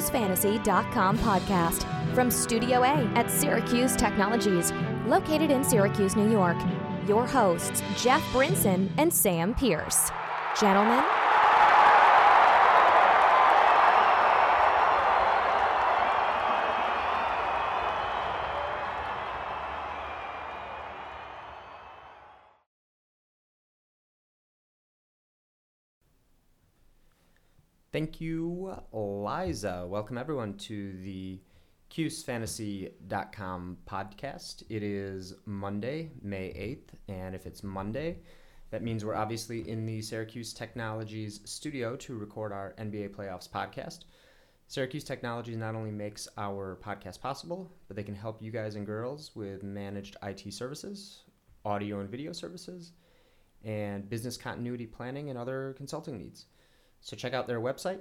CuseFantasy.com podcast from Studio A at Syracuse Technologies, located in Syracuse, New York. Your hosts, Jeff Brinson and Sam Pierce. Gentlemen, Thank you, Liza. Welcome everyone to the CuseFantasy.com podcast. It is Monday, May 8th, and if it's Monday, that means we're obviously in the Syracuse Technologies studio to record our NBA Playoffs podcast. Syracuse Technologies not only makes our podcast possible, but they can help you guys and girls with managed IT services, audio and video services, and business continuity planning and other consulting needs. So check out their website,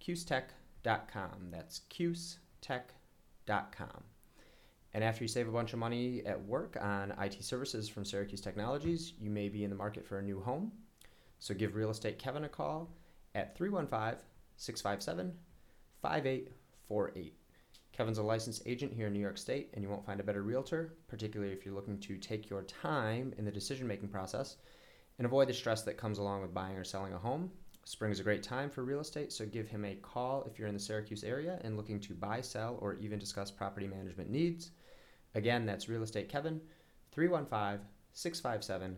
cusetech.com. That's cusetech.com. And after you save a bunch of money at work on IT services from Syracuse Technologies, you may be in the market for a new home. So give Real Estate Kevin a call at 315 657 5848. Kevin's a licensed agent here in New York State, and you won't find a better realtor, particularly if you're looking to take your time in the decision making process and avoid the stress that comes along with buying or selling a home. Spring is a great time for real estate, so give him a call if you're in the Syracuse area and looking to buy, sell, or even discuss property management needs. Again, that's Real Estate Kevin, 315 657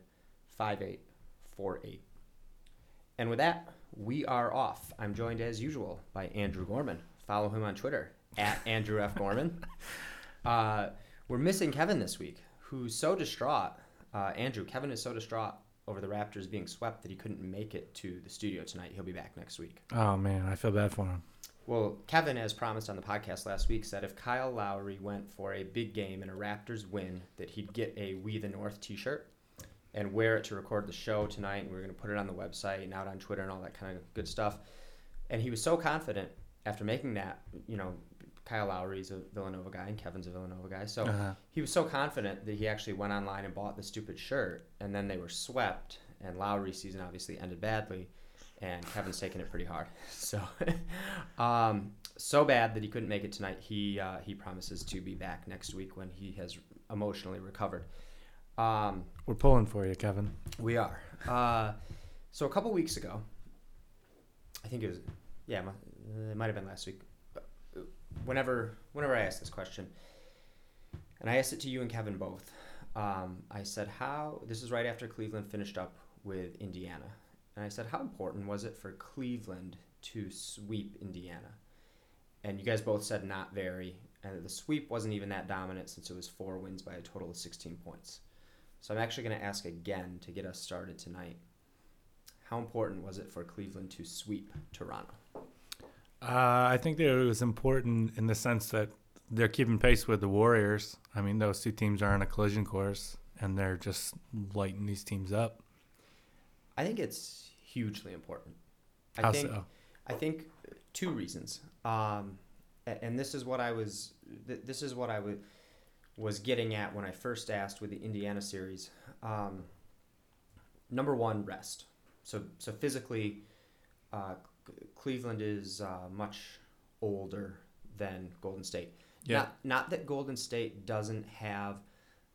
5848. And with that, we are off. I'm joined as usual by Andrew Gorman. Follow him on Twitter at Andrew F. Gorman. Uh, we're missing Kevin this week, who's so distraught. Uh, Andrew, Kevin is so distraught over the Raptors being swept that he couldn't make it to the studio tonight. He'll be back next week. Oh man, I feel bad for him. Well, Kevin, as promised on the podcast last week, said if Kyle Lowry went for a big game and a Raptors win, that he'd get a We the North T-shirt and wear it to record the show tonight. And we are going to put it on the website and out on Twitter and all that kind of good stuff. And he was so confident after making that, you know, Kyle Lowry's a Villanova guy and Kevin's a Villanova guy. So Uh-huh. he was so confident that he actually went online and bought the stupid shirt, and then they were swept. And Lowry's season obviously ended badly, and Kevin's taking it pretty hard. So, um, so bad that he couldn't make it tonight. He uh, he promises to be back next week when he has emotionally recovered. Um, We're pulling for you, Kevin. we are. Uh, so a couple weeks ago, I think it was, yeah, it might have been last week. Whenever, whenever I ask this question, and I asked it to you and Kevin both, um, I said, "How?" This is right after Cleveland finished up with Indiana, and I said, "How important was it for Cleveland to sweep Indiana?" And you guys both said not very, and the sweep wasn't even that dominant since it was four wins by a total of 16 points. So I'm actually going to ask again to get us started tonight. How important was it for Cleveland to sweep Toronto? Uh, I think that it was important in the sense that they're keeping pace with the Warriors. I mean, those two teams are on a collision course, and they're just lighting these teams up. I think it's hugely important. I How think so? I think two reasons. Um, and this is what I was this is what I was was getting at when I first asked with the Indiana series. Um, number one, rest. So so physically, uh, Cleveland is uh, much older than Golden State. Yeah. Not not that Golden State doesn't have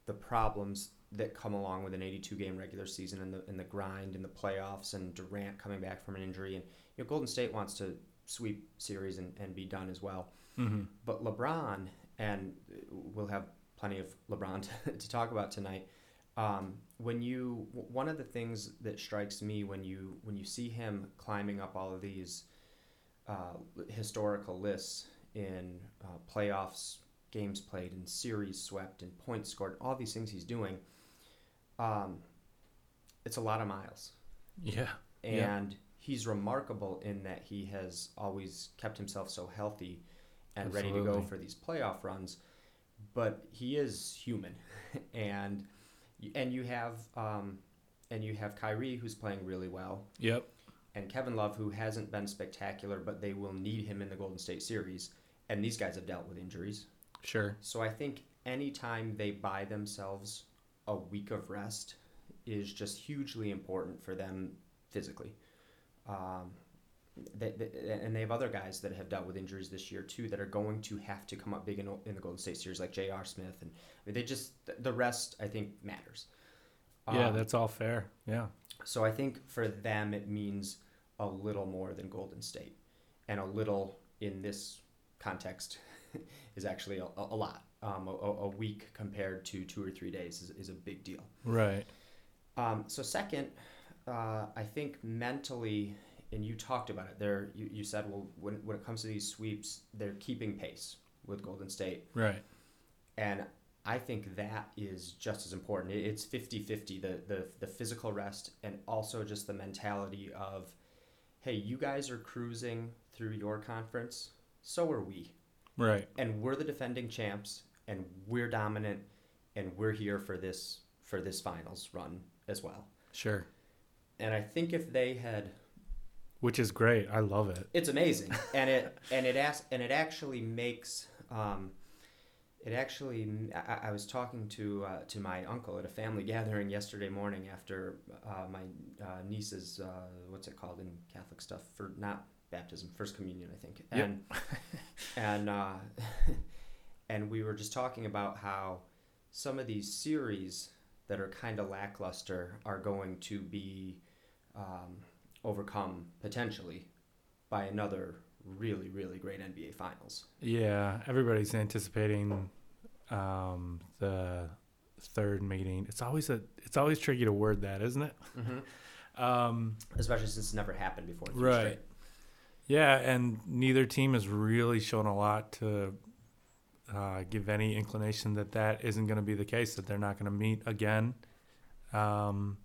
the problems that come along with an 82 game regular season and the and the grind and the playoffs and Durant coming back from an injury and you know Golden State wants to sweep series and, and be done as well. Mm-hmm. But LeBron and we'll have plenty of LeBron to, to talk about tonight. Um, when you one of the things that strikes me when you when you see him climbing up all of these uh, historical lists in uh, playoffs, games played, and series swept, and points scored, all these things he's doing, um, it's a lot of miles. Yeah. Yeah. And he's remarkable in that he has always kept himself so healthy and ready to go for these playoff runs. But he is human, and and you have um, and you have Kyrie who's playing really well, Yep. and Kevin Love who hasn't been spectacular, but they will need him in the Golden State series. And these guys have dealt with injuries, Sure. so I think anytime they buy themselves a week of rest is just hugely important for them physically. Um, they, they, and they have other guys that have dealt with injuries this year too that are going to have to come up big in, in the Golden State Series, like J.R. Smith, and I mean, they just the rest I think matters. Yeah, Um, that's all fair. Yeah. so I think for them it means a little more than Golden State, and a little in this context is actually a, a lot. Um, a, a week compared to two or three days is, is a big deal. Right. Um, so second, uh, I think mentally, and you talked about it there. You, you said, well, when, when it comes to these sweeps, they're keeping pace with Golden State, Right. and I think that is just as important. It's 50-50, the, the the physical rest and also just the mentality of, hey, you guys are cruising through your conference, so are we, Right. and we're the defending champs, and we're dominant, and we're here for this for this finals run as well. Sure. And I think if they had, Which is great. I love it. it's amazing, and it and it asks and it actually makes. Um, it actually, I, I was talking to uh, to my uncle at a family gathering yesterday morning after uh, my uh, niece's uh, what's it called in Catholic stuff for not baptism, first communion, I think, Yep. and and uh, and we were just talking about how some of these series that are kind of lackluster are going to be um, overcome potentially by another really really great NBA Finals. Yeah. Everybody's anticipating um, the third meeting. It's always a. It's always tricky to word that, isn't it? Um, Especially since it's never happened before. Right. straight. Yeah, and neither team has really shown a lot to uh, give any inclination that that isn't going to be the case, that they're not going to meet again. Um,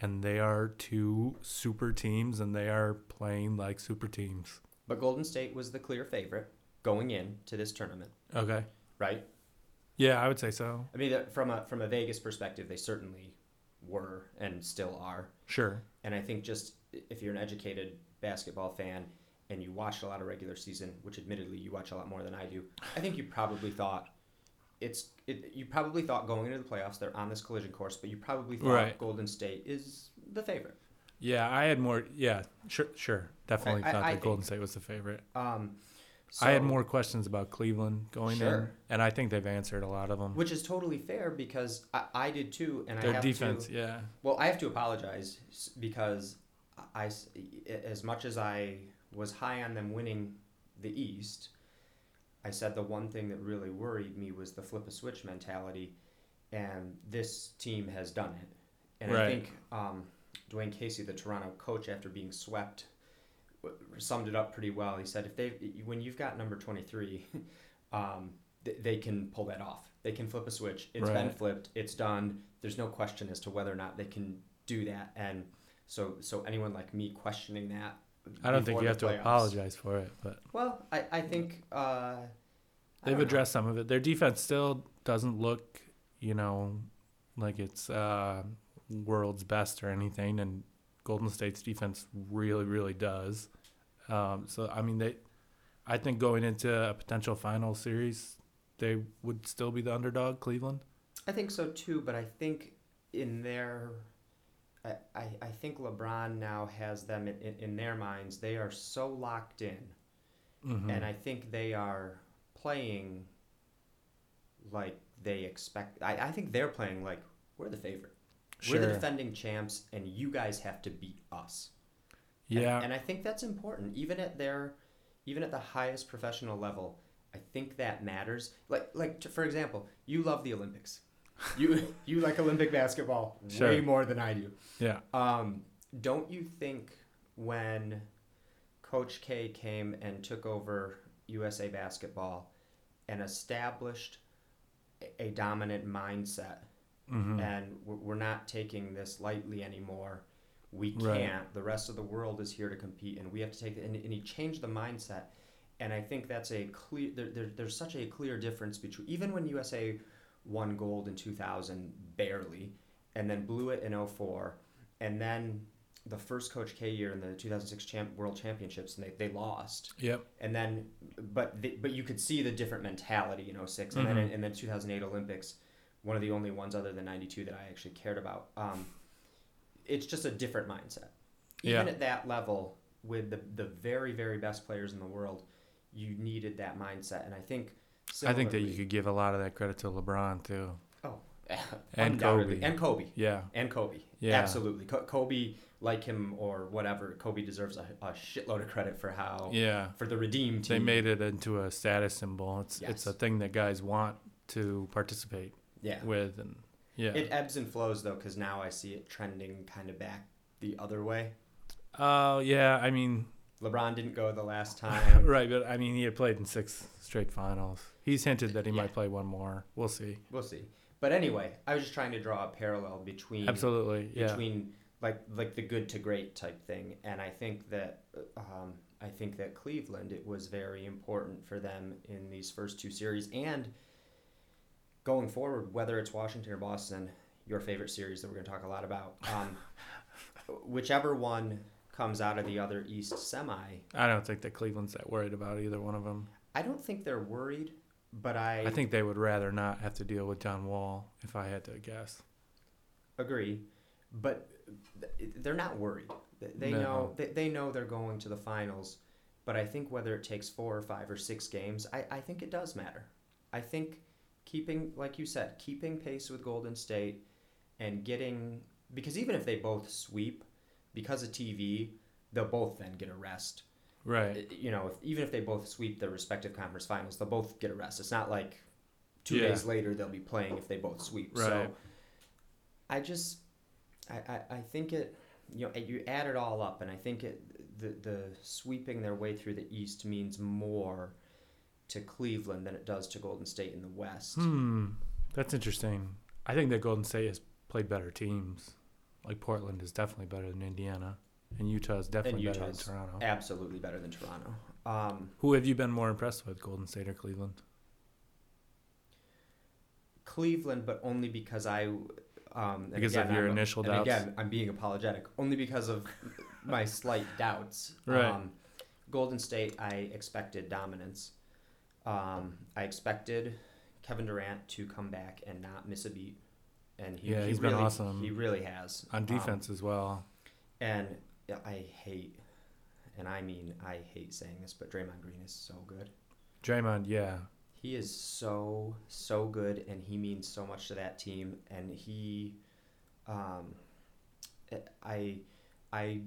and they are two super teams, and they are playing like super teams. But Golden State was the clear favorite going in to this tournament, Okay. right? Yeah, I would say so. I mean, from a from a Vegas perspective, they certainly were and still are. Sure. And I think just if you're an educated basketball fan and you watched a lot of regular season, which admittedly you watch a lot more than I do, I think you probably thought it's it, you probably thought going into the playoffs they're on this collision course, but you probably thought Right. Golden State is the favorite. Yeah, I had more. Yeah, sure, sure. Definitely I- thought I that Golden State was the favorite. Um, I had more questions about Cleveland going in, and I think they've answered a lot of them. which is totally fair because I, I did too, and I Their have defense, to. yeah. Well, I have to apologize because I, as much as I was high on them winning the East, I said the one thing that really worried me was the flip a switch mentality, and this team has done it. And I think um, Dwane Casey, the Toronto coach, after being swept, summed it up pretty well. He said, "If they, when you've got number twenty three, um, th- they can pull that off. They can flip a switch. It's been flipped. It's done. There's no question as to whether or not they can do that. And so, so anyone like me questioning that, I don't think you have to apologize for it, but Well, I, I think uh, they've know. addressed some of it. Their defense still doesn't look, you know, like it's uh, world's best or anything, and Golden State's defense really, really does. Um, so I mean, they, I think going into a potential final series, they would still be the underdog, Cleveland. I think so too, but I think in their, I, I, I think LeBron now has them in, in, in their minds. They are so locked in, Mm-hmm. and I think they are playing like they expect. I, I think they're playing like we're the favorite. We're the defending champs, and you guys have to beat us. Yeah, And, I think that's important, even at their, even at the highest professional level. I think that matters. Like, like t- for example, you love the Olympics. You you like Olympic basketball way more than I do. yeah, Um, don't you think when Coach K came and took over USA basketball and established a- dominant mindset hmm and we're we're not taking this lightly anymore. We can't. Right. The rest of the world is here to compete, and we have to take it. And, and he changed the mindset, and I think that's a clear. There, there, there's such a clear difference between even when USA won gold in 2000 barely, and then blew it in 04, and then the first Coach K year in the 2006 champ, World Championships, and they, they lost yep, and then but the, but you could see the different mentality in 6 and then Mhm. in, in the 2008 Olympics one of the only ones other than 92 that I actually cared about um, it's just a different mindset even Yeah. at that level with the the very very best players in the world, you needed that mindset, and I think. I think that you could give a lot of that credit to LeBron too. Oh, And. Kobe. and Kobe Yeah, and Kobe. Yeah. absolutely. Co- Kobe, like him or whatever, Kobe deserves a, a shitload of credit for how yeah. for the redeem team. They made it into a status symbol. It's it's a thing that guys want to participate yeah. with, and yeah. It ebbs and flows though, because now I see it trending kind of back the other way. Oh yeah, I mean, LeBron didn't go the last time. right, but I mean, he had played in six straight finals. He's hinted that he Yeah. might play one more. We'll see. We'll see. But anyway, I was just trying to draw a parallel between Absolutely, yeah. between like like the good to great type thing, and I think that um, I think that Cleveland it was very important for them in these first two series and going forward, whether it's Washington or Boston, your favorite series that we're going to talk a lot about, um, whichever one comes out of the other East semi, I don't think that Cleveland's that worried about either one of them. I don't think they're worried, but I, I think they would rather not have to deal with John Wall, if I had to guess. agree, but they're not worried. They- No. know they, they know they're going to the finals, but I think whether it takes four or five or six games, I, I think it does matter. I think keeping, like you said, keeping pace with Golden State and getting because even if they both sweep, because of TV, they'll both then get a rest. Right. You know, if, even if they both sweep their respective conference finals, they'll both get a rest. It's not like two Yeah. days later they'll be playing if they both sweep. So Right. I just, I, I, I think it, you know, you add it all up, and I think it, the, the sweeping their way through the East means more to Cleveland than it does to Golden State in the West. Hmm. That's interesting. I think that Golden State has played better teams. Like Portland is definitely better than Indiana, and Utah is definitely better than Toronto. Absolutely better than Toronto. Um, Who have you been more impressed with, Golden State or Cleveland? Cleveland, but only because I. Um, and Because of again, your I'm- initial and doubts? Again, I'm being apologetic only because of my slight doubts. Right. Um, Golden State, I expected dominance. Um, I expected Kevin Durant to come back and not miss a beat, and he, Yeah, he he's been awesome. He really has On Um, defense as well. and I hate, and I mean I hate saying this, but Draymond Green is so good. Draymond, yeah. He is so so good, and he means so much to that team. And he, um, I, I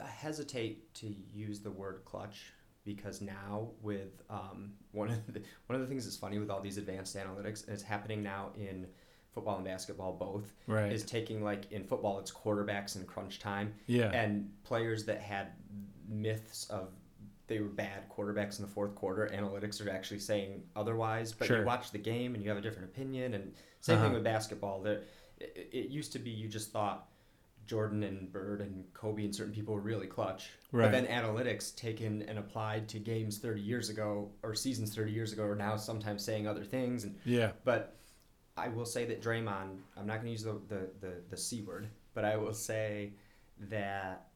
hesitate to use the word clutch because now with um, one of the one of the things that's funny with all these advanced analytics, and it's happening now in football and basketball both, Right. is taking like in football it's quarterbacks in crunch time, yeah. and players that had myths of they were bad quarterbacks in the fourth quarter. Analytics are actually saying otherwise, but Sure. you watch the game and you have a different opinion. And same thing Uh-huh. with basketball. There, it, it used to be you just thought Jordan and Bird and Kobe and certain people were really clutch, Right. but then analytics taken and applied to games 30 years ago or seasons 30 years ago are now sometimes saying other things. And yeah. but I will say that Draymond, I'm not going to use the, the, the, the C word, but I will say that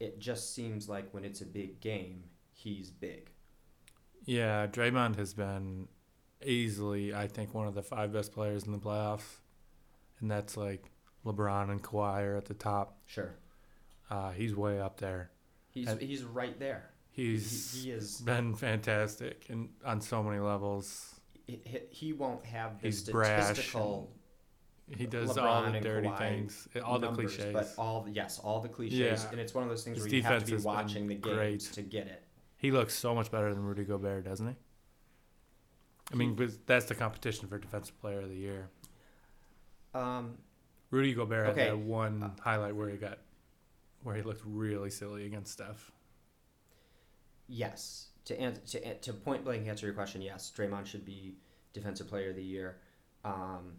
it just seems like when it's a big game, he's big. Yeah, Draymond has been easily, I think, one of the five best players in the playoffs, and that's like LeBron and Kawhi are at the top. Sure. Uh, he's way up there. He's, And- he's right there. He, He's he is. been fantastic and on so many levels. He, he won't have the He's statistical He does LeBron all the dirty Kawhi things, all the numbers, cliches. but all yes, all the cliches, Yeah. and it's one of those things His where you have to be watching the games great. to get it. He looks so much better than Rudy Gobert, doesn't he? I mean, but that's the competition for Defensive Player of the Year. Um, Rudy Gobert Okay. had that one Uh, highlight where he got, where he looked really silly against Steph. Yes. To answer, to to point blank answer your question, yes, Draymond should be Defensive Player of the Year. Um,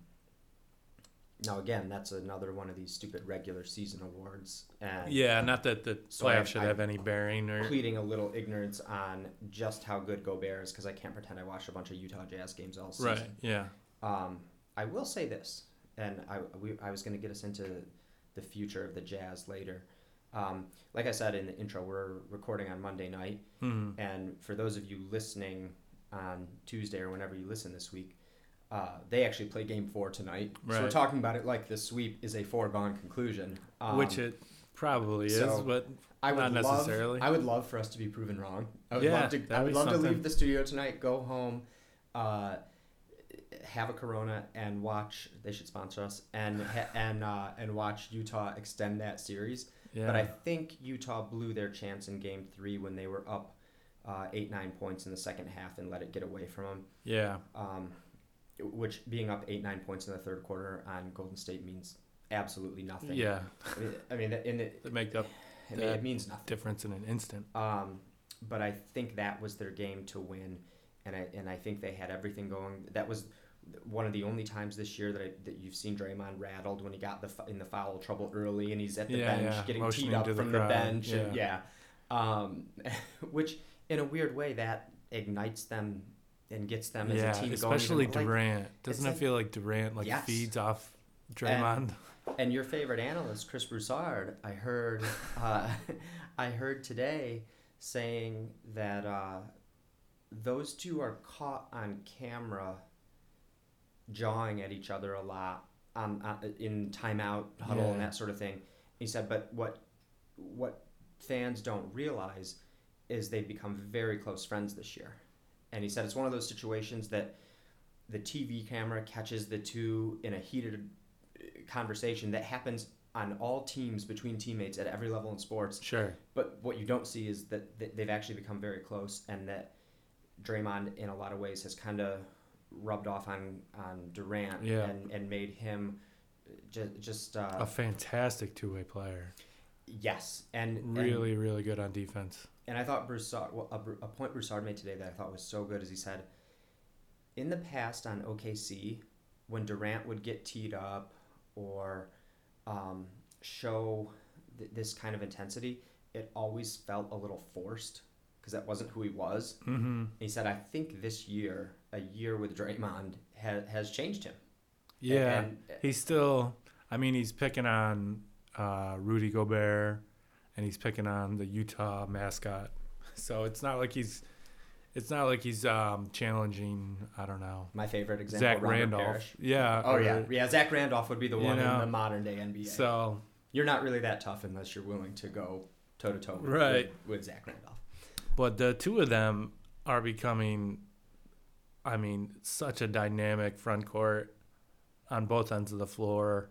now again, that's another one of these stupid regular season awards, and Yeah, not that the So should I- have any bearing or pleading a little ignorance on just how good Gobert is because I can't pretend I watched a bunch of Utah Jazz games all season. right. Yeah, Um, I will say this, and I, we, I was going to get us into the future of the Jazz later. Um, like I said in the intro, we're recording on Monday night. hmm And for those of you listening on Tuesday or whenever you listen this week, uh, they actually play Game Four tonight. So we're talking about it like the sweep is a foregone conclusion. Um, which it Probably is, So, but I would Not Love, I would love for us to be proven wrong. I would Yeah, love to. I would love to leave the studio tonight, go home, uh, have a Corona, and watch. They should sponsor us and and uh, and watch Utah extend that series. Yeah. But I think Utah blew their chance in Game Three when they were up uh, eight nine points in the second half and let it get away from them. yeah. Um, which being up eight nine points in the third quarter on Golden State means absolutely nothing. Yeah. I mean, in it, make up I mean, it means nothing. difference in an instant. Um, but I think that was their game to win, and I and I think they had everything going. That was one of the only times this year that I, that you've seen Draymond rattled when he got the in the foul trouble early, and he's at the Yeah, bench yeah, getting motioning teed up the from the, crowd, bench, and yeah, yeah. um, which in a weird way that ignites them and gets them as a team especially going. even- like, Durant. Doesn't it like- feel like Durant like Yes. feeds off Draymond? And your favorite analyst, Chris Broussard, I heard, uh, I heard today saying that uh, those two are caught on camera jawing at each other a lot um, uh, in timeout huddle and that sort of thing. He said, but what what fans don't realize is they've become very close friends this year. And he said it's one of those situations that the TV camera catches the two in a heated uh, conversation that happens on all teams between teammates at every level in sports. Sure. But what you don't see is that they've actually become very close, and that Draymond, in a lot of ways, has kind of rubbed off on on Durant Yeah. and, and made him just just uh, A fantastic two way player. yes, and and- Really, really good on defense. and I thought Broussard, well, a, a point Broussard made today that I thought was so good is he said, in the past on OKC, when Durant would get teed up or um, show th- this kind of intensity, it always felt a little forced because that wasn't who he was. Mm-hmm. He said, I think this year, a year with Draymond, ha- has changed him. Yeah. And, He's still. I mean, he's picking on uh, Rudy Gobert, and he's picking on the Utah mascot. So it's not like he's. It's not like he's um, challenging. I don't know. my favorite example, Zach Robert Randolph. Parish. Yeah. Oh or- yeah, yeah. Zach Randolph would be the You one know, in the modern day NBA. So You're not really that tough unless you're willing to go toe to toe with Zach Randolph. But the two of them are becoming, I mean, such a dynamic front court on both ends of the floor.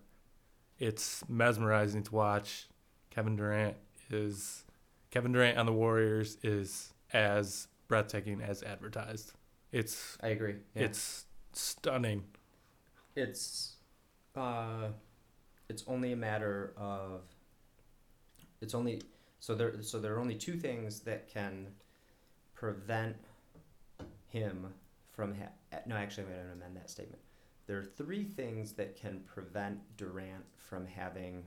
It's mesmerizing to watch. Kevin Durant is Kevin Durant on the Warriors is as breathtaking as advertised. It's I agree. Yeah. it's stunning. it's uh, it's only a matter of it's only so there so there are only two things that can prevent him from ha- no actually I'm going to amend that statement. There are three things that can prevent Durant from having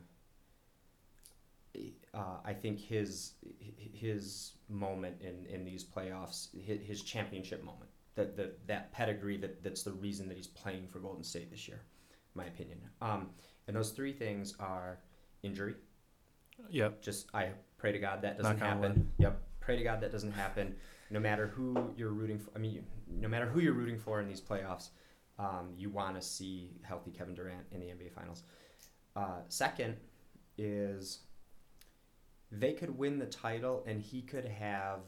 uh, I think his his moment in, in these playoffs, his, his championship moment, that the, that pedigree that, that's the reason that he's playing for Golden State this year, my opinion. Um, and those three things are injury. Yep. Just I pray to God that doesn't Knock happen. Yep, pray to God that doesn't happen. No matter who you're rooting for, I mean, you- no matter who you're rooting for in these playoffs, um, you want to see healthy Kevin Durant in the NBA Finals. Uh, second is they could win the title and he could have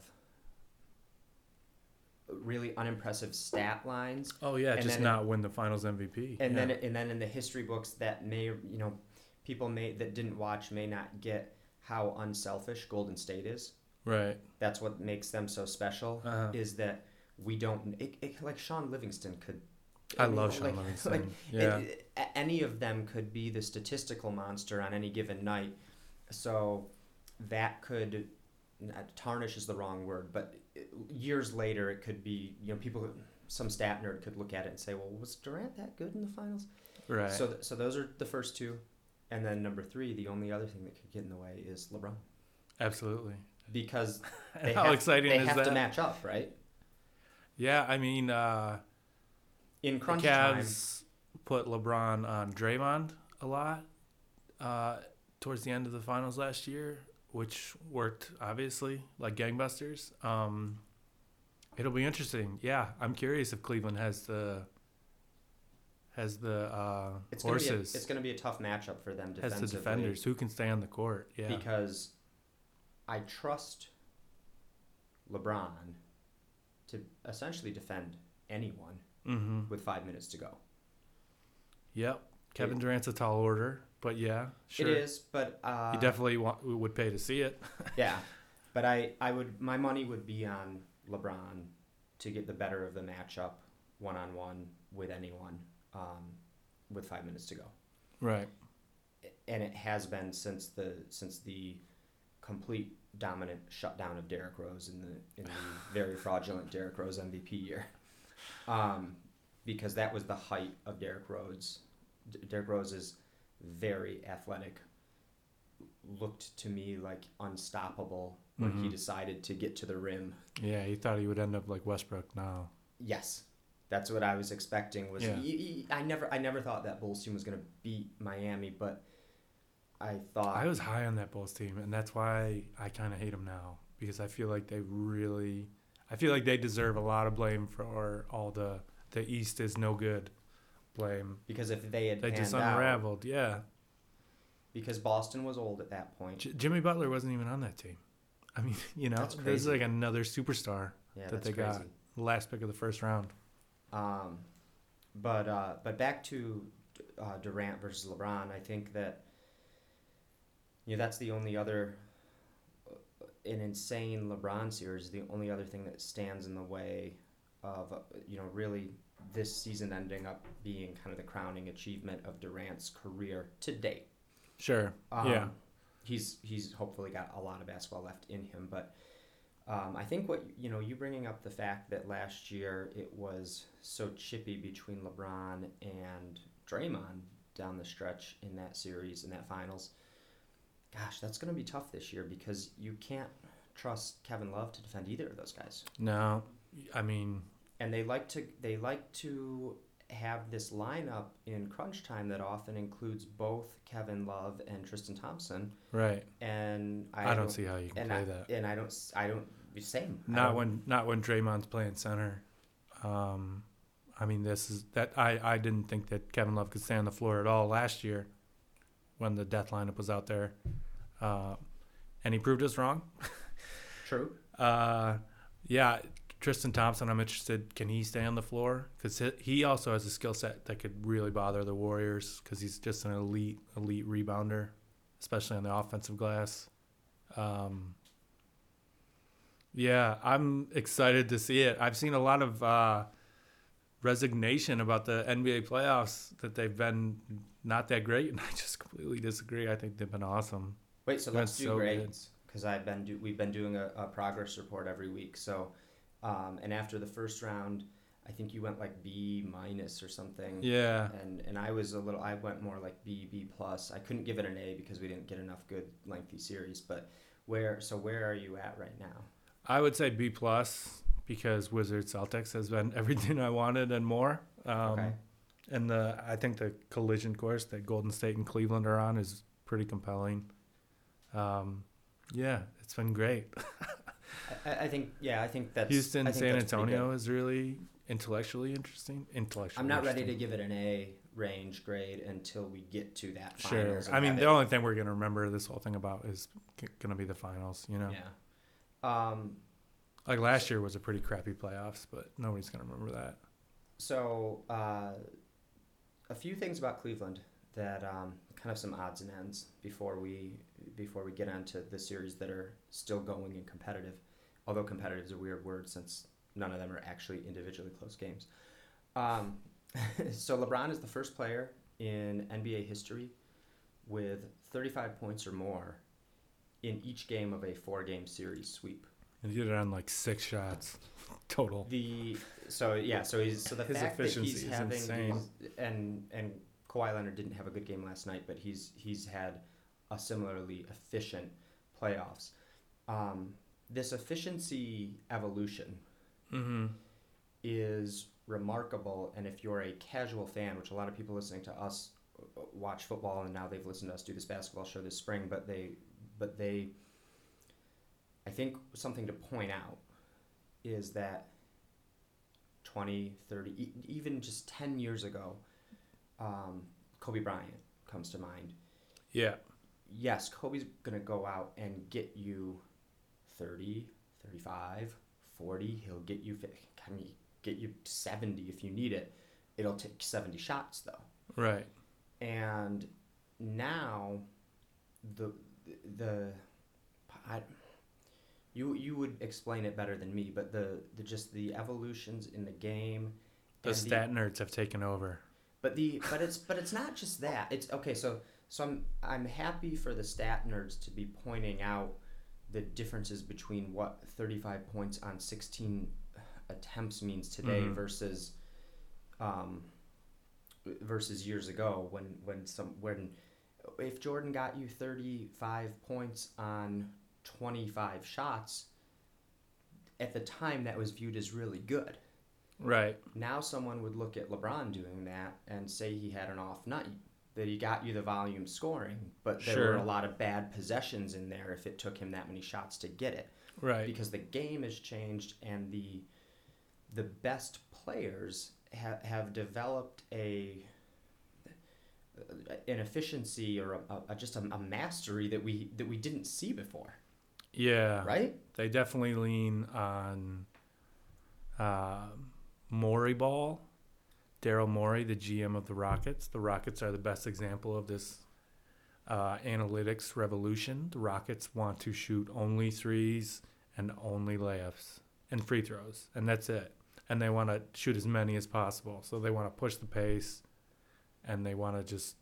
really unimpressive stat lines Oh yeah, And just not win the Finals MVP. and yeah. then and then in the history books that may you know people may that didn't watch may not get how unselfish Golden State is. Right. That's what makes them so special. Uh-huh. Is that we don't it, it, like Shaun Livingston could. I mean, love Shaun like- Livingston. like, yeah. it- any of them could be the statistical monster on any given night. So that could tarnish is the wrong word, but years later it could be you know people some stat nerd could look at it and say, well, was Durant that good in the finals? right. So th- so those are the first two, and then number three, the only other thing that could get in the way is LeBron Absolutely. Because they how have, exciting they is have that? to match up, right? Yeah, I mean, uh, In the crunch time, Cavs put LeBron on Draymond a lot uh, towards the end of the finals last year, which worked obviously like gangbusters. Um, it'll be interesting. Yeah, I'm curious if Cleveland has the has the uh, It's gonna be a, horses, it's going to be a tough matchup for them has the defenders who can stay on the court. Yeah, because I trust LeBron to essentially defend anyone mm-hmm. with five minutes to go. Yep. Kevin Durant's a tall order, but yeah, sure. It is, but uh, He definitely wa- would pay to see it. yeah. But I, I would my money would be on LeBron to get the better of the matchup one on one with anyone um, with five minutes to go. Right. and it has been since the since the complete dominant shutdown of Derrick Rose in the in the very fraudulent Derrick Rose MVP year, um, because that was the height of Derrick Rose. Derrick Rose is very athletic. Looked to me like unstoppable when he Mhm. decided to get to the rim. Yeah, he thought he would end up like Westbrook now. Yes, that's what I was expecting. Was Yeah. y- y- I never I never thought that Bulls team was going to beat Miami, but I thought I was high on that Bulls team, and that's why I kind of hate them now because I feel like they really, I feel like they deserve a lot of blame for all the the East is no good blame. because if they had They just panned out- unraveled. Yeah, because Boston was old at that point. J- Jimmy Butler wasn't even on that team. I mean, you know, there's like another superstar Yeah, that they crazy. got last pick of the first round. Um, but uh, but back to uh, Durant versus LeBron, I think that you know that's the only other uh, an insane LeBron series. The only other thing that stands in the way of uh, you know really this season ending up being kind of the crowning achievement of Durant's career to date. Sure. Um, yeah. he's he's hopefully got a lot of basketball left in him, but um, I think what you know, you bringing up the fact that last year it was so chippy between LeBron and Draymond down the stretch in that series in that finals. Gosh, that's going to be tough this year because you can't trust Kevin Love to defend either of those guys. No, I mean, And they like to they like to have this lineup in crunch time that often includes both Kevin Love and Tristan Thompson right. and I, I, don't see how you can and play I, that. And I don't. I don't. Same. Not don't- when not when Draymond's playing center. Um, I mean, this is that I I didn't think that Kevin Love could stay on the floor at all last year, when the death lineup was out there, uh, and he proved us wrong. True. Uh, yeah, Tristan Thompson. I'm interested. Can he stay on the floor? Because he also has a skill set that could really bother the Warriors. Because he's just an elite elite rebounder, especially on the offensive glass. Um, yeah, I'm excited to see it. I've seen a lot of uh, resignation about the NBA playoffs that they've been not that great, and I just completely disagree. I think they've been awesome. Wait. So That's let's do so grades because I've been do, we've been doing a, a progress report every week. So, um, and after the first round, I think you went like B minus or something. Yeah, And and I was a little. I went more like B B plus. I couldn't give it an A because we didn't get enough good lengthy series. But where? So where are you at right now? I would say B plus because Wizards Celtics has been everything I wanted and more. Um, Okay. And the I think the collision course that Golden State and Cleveland are on is pretty compelling. Um, yeah, it's been great. I, I think yeah. I think that's Houston, I think San that's pretty good. Antonio is really intellectually interesting. Intellectually, I'm not ready to give it an A range grade until we get to that. Sure. finals I mean, the it- only thing we're gonna remember this whole thing about is g- gonna be the finals. You know, Yeah. Um, like last year was a pretty crappy playoffs, but nobody's gonna remember that. so uh, a few things about Cleveland that um, kind of some odds and ends before we before we get onto the series that are still going and competitive. Although competitive is a weird word since none of them are actually individually close games. Um, so LeBron is the first player in NBA history with 35 points or more in each game of a four-game series sweep. And he did it on like six shots total. The so yeah so he's so the His fact that efficiency he's having these- and and Kawhi Leonard didn't have a good game last night, but he's he's had a similarly efficient playoffs. Um, this efficiency evolution Mm-hmm. is remarkable, and if you're a casual fan, which a lot of people listening to us uh, watch football, and now they've listened to us do this basketball show this spring, but they but they I think something to point out is that 20, 30, e- even just 10 years ago, um, Kobe Bryant comes to mind. Yeah. Yes, Kobe's going to go out and get you 30, 35, 40. He'll get you, I mean, get you 70 if you need it. It'll take 70 shots, though. Right. And now, the, the, I, you, you would explain it better than me, but the, the just the evolutions in the game. The stat nerds have taken over. But the but it's but it's not just that. It's okay. So so I'm I'm happy for the stat nerds to be pointing out the differences between what 35 points on 16 attempts means today Mhm. versus um versus years ago when when some when if Jordan got you 35 points on 25 shots at the time that was viewed as really good. Right. Now someone would look at LeBron doing that and say he had an off night, that he got you the volume scoring, but there Sure. were a lot of bad possessions in there if it took him that many shots to get it. Right. Because the game has changed and the the best players ha- have developed a an efficiency or a, a, just a, a mastery that we that we didn't see before, yeah. right? They definitely lean on uh, Morey ball. Daryl Morey, the GM of the Rockets. The Rockets are the best example of this uh, analytics revolution. The Rockets want to shoot only threes and only layups and free throws, and that's it. And they want to shoot as many as possible. So they want to push the pace, and they want to just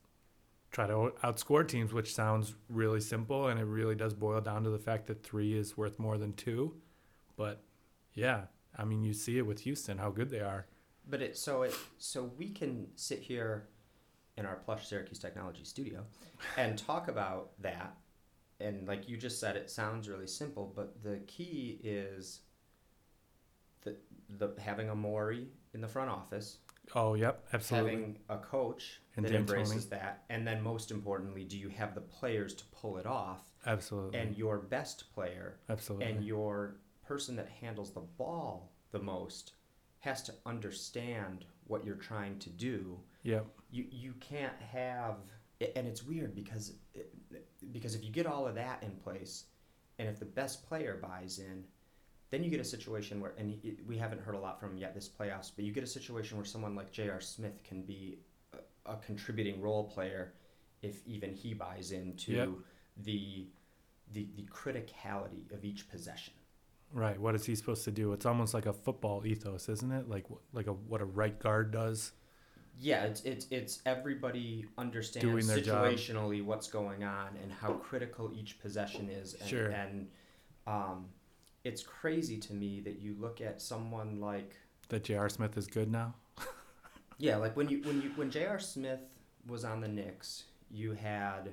try to outscore teams, which sounds really simple, and it really does boil down to the fact that three is worth more than two. But yeah, I mean, you see it with Houston, how good they are. But it so it so we can sit here in our plush Syracuse Technology studio and talk about that. And like you just said, it sounds really simple, but the key is the the having a Morey in the front office, Oh, yep, absolutely. having a coach And that embraces that, and then most importantly, do you have the players to pull it off? absolutely. And your best player absolutely. and your person that handles the ball the most has to understand what you're trying to do yep. you you can't have and it's weird because because if you get all of that in place and if the best player buys in then you get a situation where and we haven't heard a lot from him yet this playoffs but you get a situation where someone like J.R. Smith can be a, a contributing role player if even he buys into Yep. the the the criticality of each possession Right. What is he supposed to do? It's almost like a football ethos, isn't it? Like like a what a right guard does. Yeah, it's it's it's everybody understands their job. situationally what's going on and how critical each possession is. And, Sure. And um, it's crazy to me that you look at someone like That J.R. Smith is good now. yeah, like when you when you when J.R. Smith was on the Knicks, you had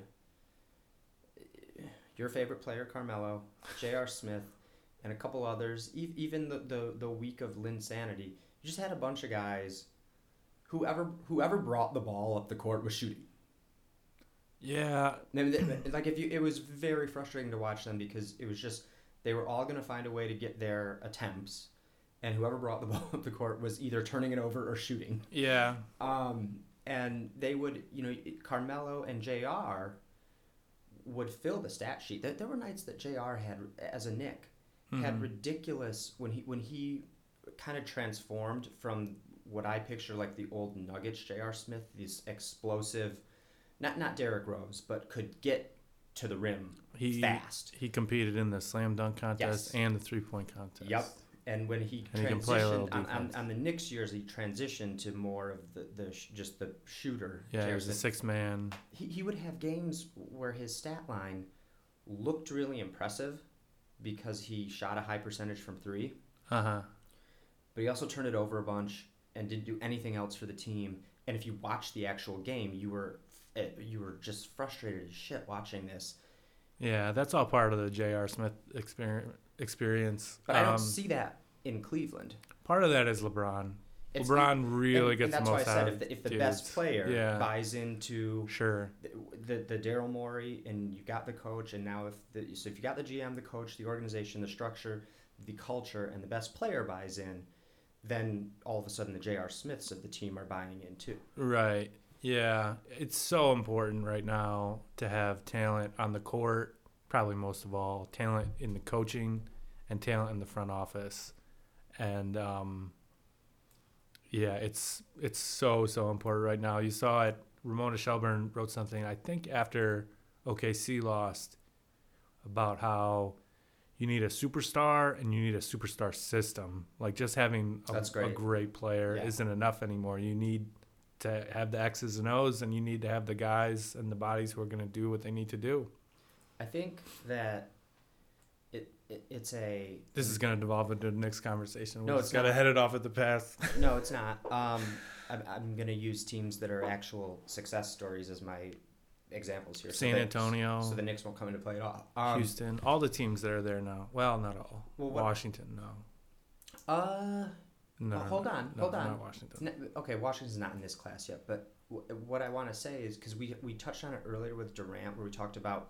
uh, your favorite player Carmelo, J.R. Smith, and a couple others. E- even the, the the week of Linsanity, you just had a bunch of guys. Whoever whoever brought the ball up the court was shooting. Yeah. I mean, like if you, it was very frustrating to watch them because it was just they were all going to find a way to get their attempts, and whoever brought the ball up the court was either turning it over or shooting. Yeah. Um, and they would, you know, Carmelo and Jr. would fill the stat sheet. There, there were nights that Jr. had as a Knick had Mhm. ridiculous when he when he kind of transformed from what I picture like the old Nuggets J.R. Smith, these explosive, not not Derrick Rose, but could get to the rim He fast. he competed in the slam dunk contest Yes. and the three point contest. Yep. And when he And he can play a little transitioned on, on, on the Knicks years, he transitioned to more of the, the sh- just the shooter. Yeah, he was a six man. he, he would have games where his stat line looked really impressive because he shot a high percentage from three, Uh huh. but he also turned it over a bunch and didn't do anything else for the team. And if you watched the actual game, you were eh, you were just frustrated as shit watching this. Yeah, that's all part of the J.R. Smith experience. Experience. But I don't Um, see that in Cleveland. Part of that is LeBron. It's LeBron really and, gets and that's the why I said if the, if the best player Yeah. buys into Sure. the the, the Daryl Morey and you got the coach and now if the so if you got the GM, the coach, the organization, the structure, the culture, and the best player buys in, then all of a sudden the J.R. Smiths of the team are buying in too. Right. Yeah, it's so important right now to have talent on the court, probably most of all, talent in the coaching and talent in the front office. And um, yeah, it's it's so so important right now. You saw it Ramona Shelburne wrote something I think after OKC lost about how you need a superstar and you need a superstar system. Like just having a, That's a great. great player Yeah. isn't enough anymore. You need to have the X's and O's and you need to have the guys and the bodies who are going to do what they need to do. I think that it's a This is going to devolve into the next conversation. We No, it's got to head it off at the pass. no, it's not. Um, I'm, I'm gonna use teams that are actual success stories as my examples here. So San Antonio, So the Knicks won't come into play at all. Um, Houston, all the teams that are there now. Well, not all. Well, what- Washington, no. Uh, No, Well, hold on, no, hold on. Not Washington. okay, Washington's not in this class yet, but w- what I want to say is because we we touched on it earlier with Durant, where we talked about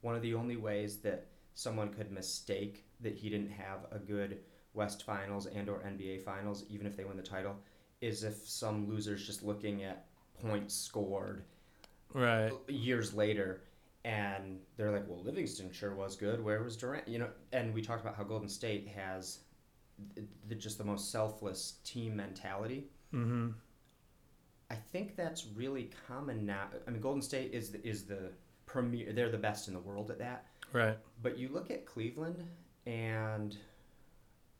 one of the only ways that someone could mistake that he didn't have a good West Finals and or NBA Finals, even if they win the title, is if some loser's just looking at points scored Right. years later and they're like well livingston sure was good where was durant you know and we talked about how golden state has th- th- just the most selfless team mentality Mm-hmm. i think that's really common now i mean golden state is the, is the premier they're the best in the world at that Right. but you look at cleveland and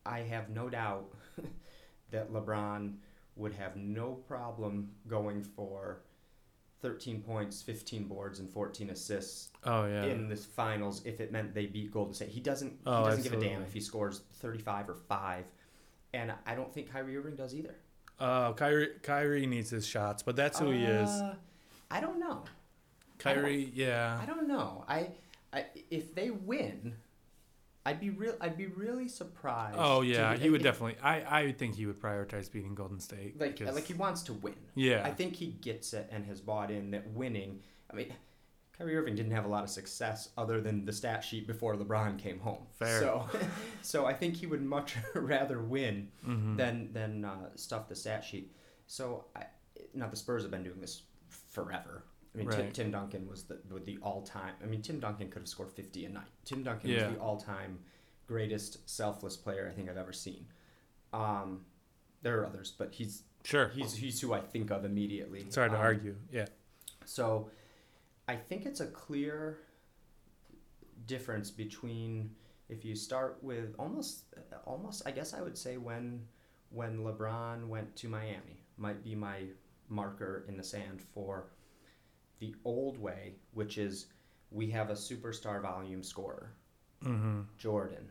i have no doubt that lebron would have no problem going for 13 points 15 boards and 14 assists Oh yeah. in the finals if it meant they beat Golden State. He doesn't. He Oh, doesn't give a damn if he scores thirty five or five, and I don't think Kyrie Irving does either. Uh, Kyrie Kyrie needs his shots, but that's who he is. Uh, I don't know. Kyrie, yeah. I don't know. I, I if they win, I'd be real. I'd be really surprised. Oh to- yeah, he would definitely. I I think he would prioritize beating Golden State. like because- like he wants to win. yeah. I think he gets it and has bought in that winning. I mean, Kyrie Irving didn't have a lot of success other than the stat sheet before LeBron came home. Fair. So, so I think he would much rather win Mhm. than than uh, stuff the stat sheet. So, I, now the Spurs have been doing this forever. I mean, Tim, Right. Tim Duncan was the was the all time. I mean, Tim Duncan could have scored fifty a night. Tim Duncan Yeah. was the all time greatest selfless player I think I've ever seen. Um, there are others, but he's sure. he's he's who I think of immediately. It's hard to Um, argue. Yeah. So, I think it's a clear difference between if you start with almost almost I guess I would say when when LeBron went to Miami might be my marker in the sand for the old way, which is we have a superstar volume scorer, Mm-hmm. Jordan,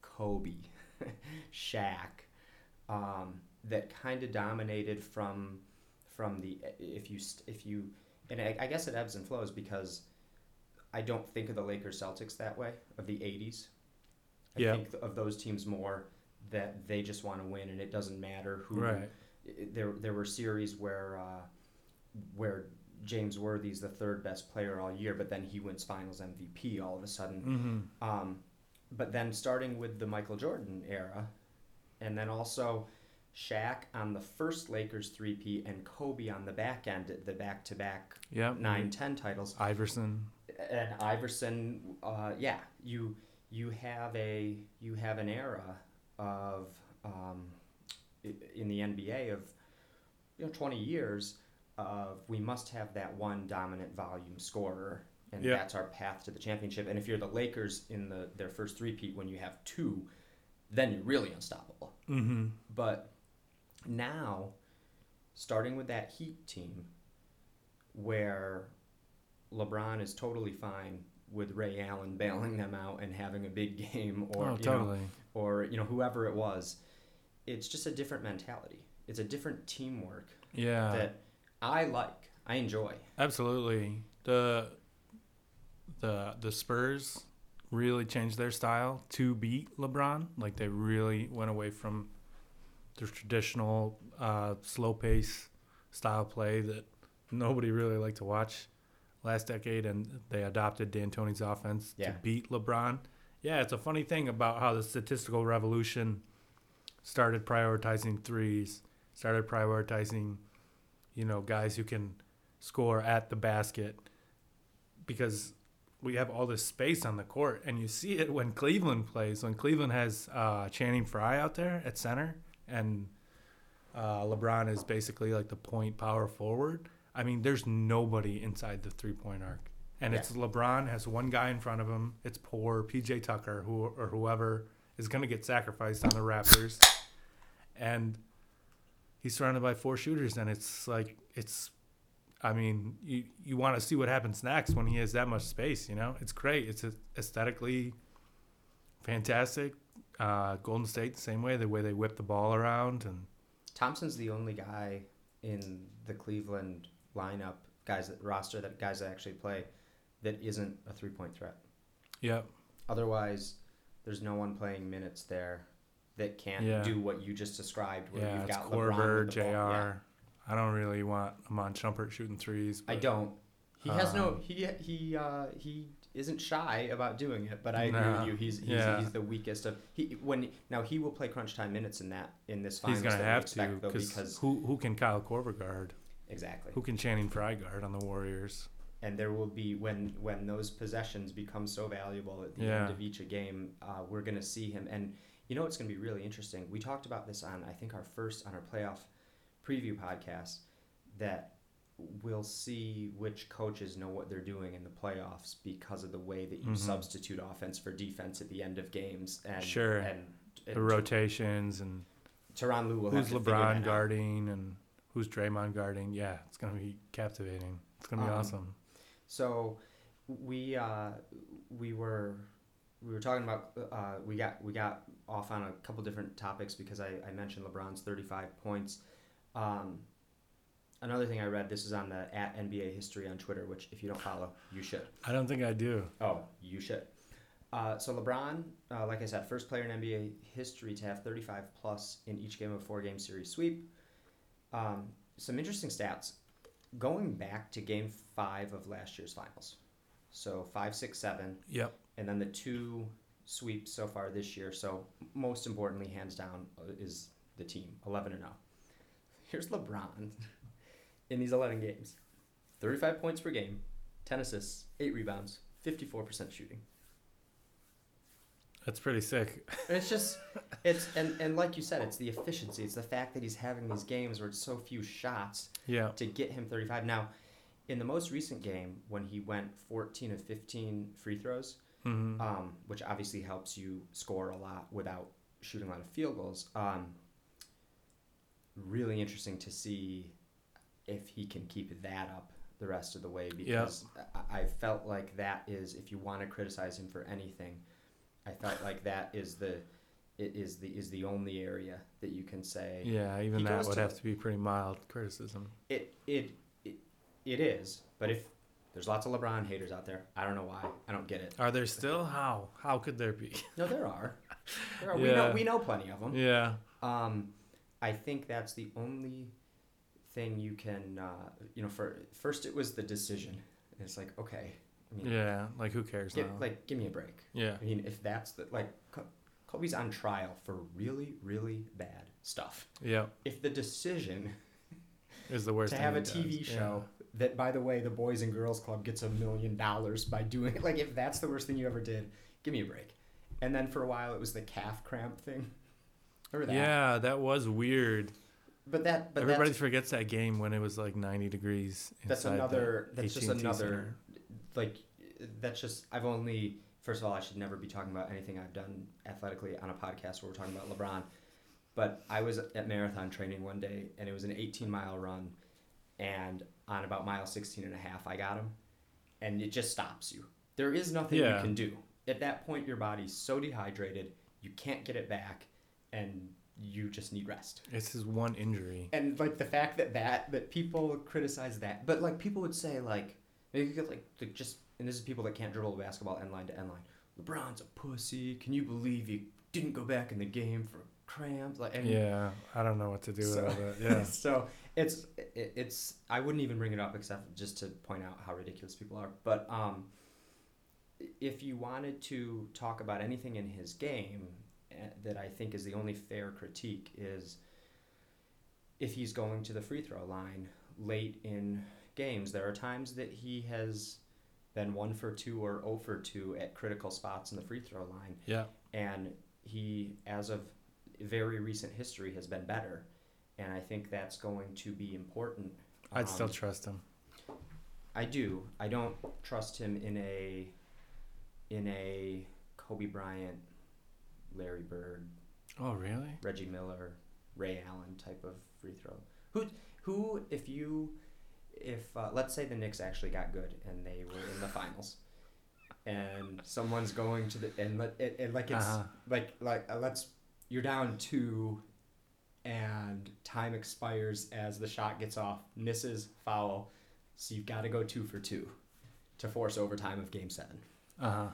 Kobe, Shaq, um, that kind of dominated from from the if you if you and I, I guess it ebbs and flows because I don't think of the Lakers Celtics that way of the '80s. I Yeah. think of those teams more that they just want to win and it doesn't matter who. Right. There there were series where uh, where James Worthy's the third best player all year, but then he wins Finals MVP all of a sudden. Mm-hmm. Um, but then starting with the Michael Jordan era, and then also Shaq on the first Lakers three-peat and Kobe on the back end, the back-to-back Yep. nine, ten titles, Iverson. and Iverson. Uh, yeah, you you have a you have an era of um, in the NBA of you know twenty years of we must have that one dominant volume scorer. And Yeah. that's our path to the championship. And if you're the Lakers in the their first three-peat, when you have two, then you're really unstoppable. Mm-hmm. But now, starting with that Heat team, where LeBron is totally fine with Ray Allen bailing them out and having a big game, or oh, you know, totally. or you know whoever it was, it's just a different mentality. It's a different teamwork yeah. that I like. I enjoy. Absolutely. The the the Spurs really changed their style to beat LeBron. Like they really went away from the traditional uh, slow pace style play that nobody really liked to watch last decade, and they adopted D'Antoni's offense Yeah. to beat LeBron. Yeah, it's a funny thing about how the statistical revolution started prioritizing threes, started prioritizing you know, guys who can score at the basket because we have all this space on the court. And you see it when Cleveland plays, when Cleveland has uh, Channing Frye out there at center and uh, LeBron is basically like the point power forward. I mean, there's nobody inside the three point arc. And it's LeBron has one guy in front of him. It's poor PJ Tucker who or whoever is going to get sacrificed on the Raptors. And he's surrounded by four shooters and it's like it's I mean, you you want to see what happens next when he has that much space, you know? It's great. It's aesthetically fantastic. Uh, Golden State the same way, the way they whip the ball around and Thompson's the only guy in the Cleveland lineup, guys that roster that guys that actually play that isn't a three point threat. Yep. Otherwise, there's no one playing minutes there that can't Yeah. do what you just described. Where yeah, you've got with JR. Yeah. I don't really want Iman Shumpert shooting threes. I don't. He has no. Um, He he uh, he isn't shy about doing it. But I agree Nah. with you. He's he's, Yeah. he's the weakest of. He when now he will play crunch time minutes in that in this finals. He's gonna have to though, cause who who can Kyle Korver guard? exactly. Who can Channing Frye guard on the Warriors? and there will be when when those possessions become so valuable at the Yeah. end of each a game uh, we're going to see him and you know what's going to be really interesting we talked about this on i think our first on our playoff preview podcast that we'll see which coaches know what they're doing in the playoffs because of the way that you Mhm. substitute offense for defense at the end of games and Sure. and, and The rotations and Tyronn Lue will who's have to figure that LeBron out. guarding and who's Draymond guarding. Yeah, it's gonna be captivating. It's gonna be Um, awesome. So we uh, we were we were talking about uh, we got we got off on a couple different topics because I, I mentioned LeBron's 35 points. Um, another thing I read this is on the at NBA history on Twitter, which if you don't follow, you should. I don't think I do. Oh, you should. Uh, so LeBron, uh, like I said, first player in NBA history to have 35 plus in each game of a four-game series sweep. Um, some interesting stats. Going back to Game Five of last year's finals, so five, six, seven, Yep. and then the two sweeps so far this year. So most importantly, hands down, uh, is the team 11 and 0. Here's LeBron in these 11 games: 35 points per game, 10 assists, eight rebounds, 54% shooting. That's pretty sick. And it's just it's and, and like you said, it's the efficiency. It's the fact that he's having these games where it's so few shots Yeah. to get him 35. Now, in the most recent game when he went 14 of 15 free throws, hmm um, which obviously helps you score a lot without shooting a lot of field goals. Um, really interesting to see if he can keep that up the rest of the way because I, I felt like that is if you want to criticize him for anything, I felt like that is the it is the is the only area that you can say Yeah, even that would to have to be pretty mild criticism. it it it, it is. But if there's lots of LeBron haters out there, I don't know why. I don't get it. Are there still? How? How could there be? No, there are. There are. We know we know plenty of them. yeah. Um, I think that's the only thing you can, uh, you know, for first it was the decision. And it's like, okay, I mean, Yeah. Like who cares now? like give me a break. yeah. I mean, if that's the like, Kobe's on trial for really, really bad stuff. Yeah. If the decision Is the worst to have a does. TV Yeah. show that, by the way, the Boys and Girls Club gets a million dollars by doing it, like if that's the worst thing you ever did, give me a break. And then for a while it was the calf cramp thing. Remember that? Yeah, that was weird. But that, but Everybody forgets that game when it was like 90 degrees. that's another that's just another Center. like that's just i've only first of all i should never be talking about anything i've done athletically on a podcast where we're talking about lebron but i was at marathon training one day and it was an 18 mile run and on about mile 16 and a half i got him and it just stops you there is nothing Yeah. you can do at that point your body's so dehydrated you can't get it back and you just need rest This is one injury. and like the fact that that that people criticize that but like people would say like maybe you could like, like just and this is people that can't dribble a basketball end line to end line lebron's a pussy can you believe he didn't go back in the game for cramps like and Yeah, I don't know what to do So- with it. Yeah. so it's it, it's i wouldn't even bring it up except just to point out how ridiculous people are but um if you wanted to talk about anything in his game eh, that i think is the only fair critique is if he's going to the free throw line late in games. There are times that he has been one for two or 0 for two at critical spots in the free throw line, Yeah. and he, as of very recent history, has been better. And I think that's going to be important. I'd still Um, trust him. I do. I don't trust him in a in a Kobe Bryant, Larry Bird, Oh, really? Reggie Miller, Ray Allen type of free throw. Who who if you if uh, let's say the Knicks actually got good and they were in the finals, and someone's going to the and, let, and, and like it's Uh-huh. like like uh, let's you're down two, and time expires as the shot gets off, misses foul, so you've got to go two for two, to force overtime of Game Seven. Uh huh.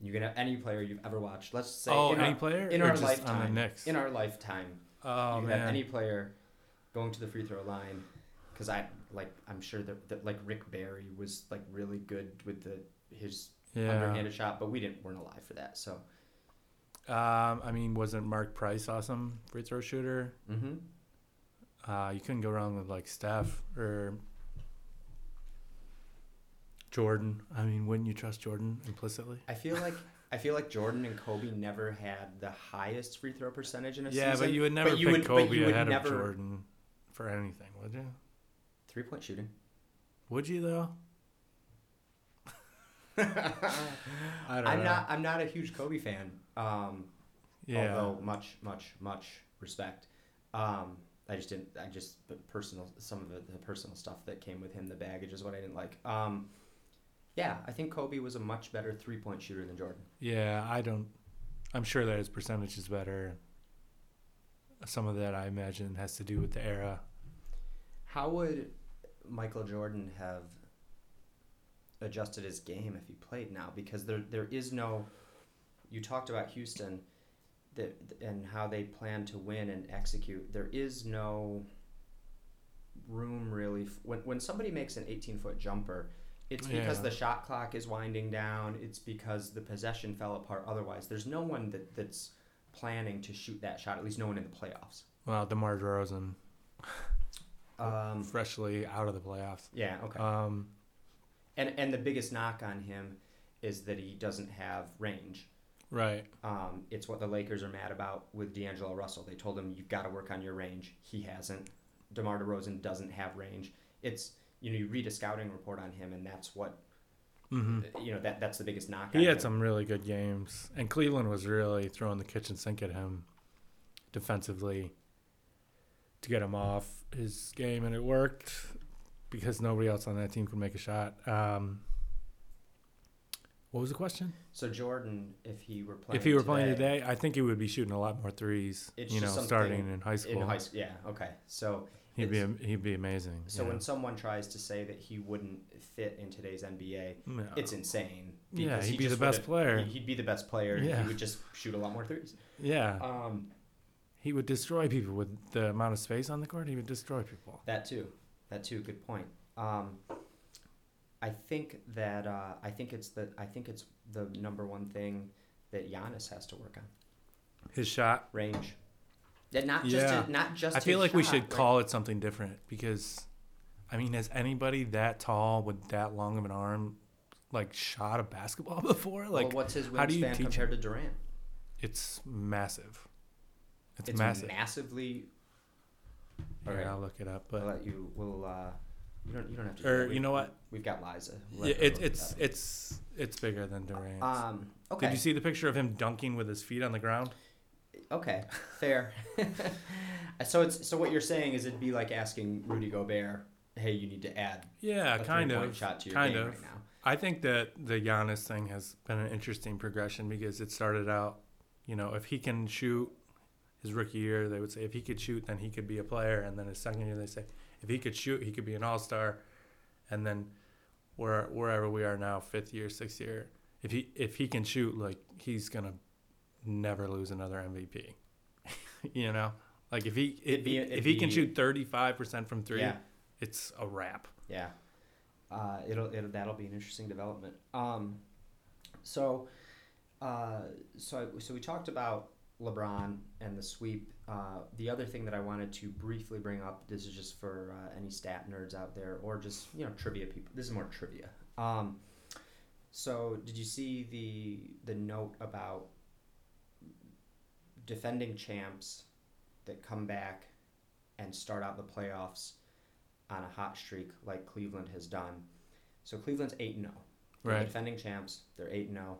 You can have any player you've ever watched. Let's say Oh, in any our, player? in our lifetime. In our lifetime, oh you can man. have any player going to the free throw line because I like I'm sure that, that like Rick Barry was like really good with the his yeah. underhanded shot, but we didn't weren't alive for that. So Um, I mean, wasn't Mark Price awesome free throw shooter? mm-hmm. Uh, you couldn't go wrong with like Steph or Jordan. I mean, wouldn't you trust Jordan implicitly? I feel like I feel like Jordan and Kobe never had the highest free throw percentage in a Yeah, season. but you would never you pick would- Kobe ahead never- of Jordan for anything, would you? Three point shooting. Would you though? I don't I'm know. not I'm not a huge Kobe fan. Um, Yeah. although much much much respect um i just didn't i just personal some of the, the personal stuff that came with him the baggage is what i didn't like um yeah i think kobe was a much better three point shooter than jordan Yeah, I don't. I'm sure that his percentage is better. Some of that I imagine has to do with the era. how would michael jordan have adjusted his game if he played now because there there is no you talked about houston that and how they plan to win and execute. There is no room really f- when when somebody makes an 18 foot jumper it's because Yeah. the shot clock is winding down it's because the possession fell apart otherwise. There's no one that that's planning to shoot that shot at least no one in the playoffs. Well, DeMar DeRozan, um, freshly out of the playoffs. yeah okay. Um, and and the biggest knock on him is that he doesn't have range right. Um, it's what the Lakers are mad about with D'Angelo Russell. They told him you've got to work on your range. He hasn't. DeMar DeRozan doesn't have range. It's you know you read a scouting report on him, and that's what hmm you know that that's the biggest knock. He had him. some really good games, and Cleveland was really throwing the kitchen sink at him defensively to get him off his game, and it worked because nobody else on that team could make a shot. Um, what was the question? So Jordan, if he were playing, if he were playing today, I think he would be shooting a lot more threes. It's you know, starting in high school, in high school, yeah, okay. So he'd be he'd be amazing. so yeah. when someone tries to say that he wouldn't fit in today's NBA, No. it's insane. Yeah, because he'd he be the best player. he- He'd be the best player. Yeah. He would just shoot a lot more threes. yeah, Um, he would destroy people with the amount of space on the court. He would destroy people. That too. That too. Good point. Um, I think that uh, I think it's the I think it's the number one thing that Giannis has to work on His shot range. Yeah, not just Yeah. a- not just. I feel like we should like- call it something different because, I mean, has anybody that tall with that long of an arm, like shot a basketball before? Like, well, what's his how do you teach compared to Durant? it's massive. It's, It's massive. massively. Here, Alright. I'll look it up. But I'll let you. We'll. Uh, you don't. You don't have to. or you know what? We've got Liza. Yeah, it, it's it's it's bigger than Durant. Um. Okay. Did you see the picture of him dunking with his feet on the ground? Okay, fair. so it's so what you're saying is it'd be like asking Rudy Gobert, "Hey, you need to add Yeah, a kind of. shot to your kind game of. right now." I think that the Giannis thing has been an interesting progression because it started out, you know, if he can shoot his rookie year, they would say if he could shoot, then he could be a player. And then his second year, they say if he could shoot, he could be an all star. And then where wherever we are now, fifth year, sixth year, if he if he can shoot, like he's gonna never lose another MVP. you know, like if he if, be- if he can shoot thirty five percent from three, Yeah, it's a wrap. yeah. Uh, it'll, it'll that'll be an interesting development. Um, so, uh, so I, so we talked about LeBron and the sweep. Uh, the other thing that I wanted to briefly bring up, this is just for uh, any stat nerds out there, or just you know trivia people. This is more trivia. Um, so, did you see the the note about defending champs that come back and start out the playoffs on a hot streak like Cleveland has done? So Cleveland's eight and zero. They're Right. defending champs. They're eight and zero.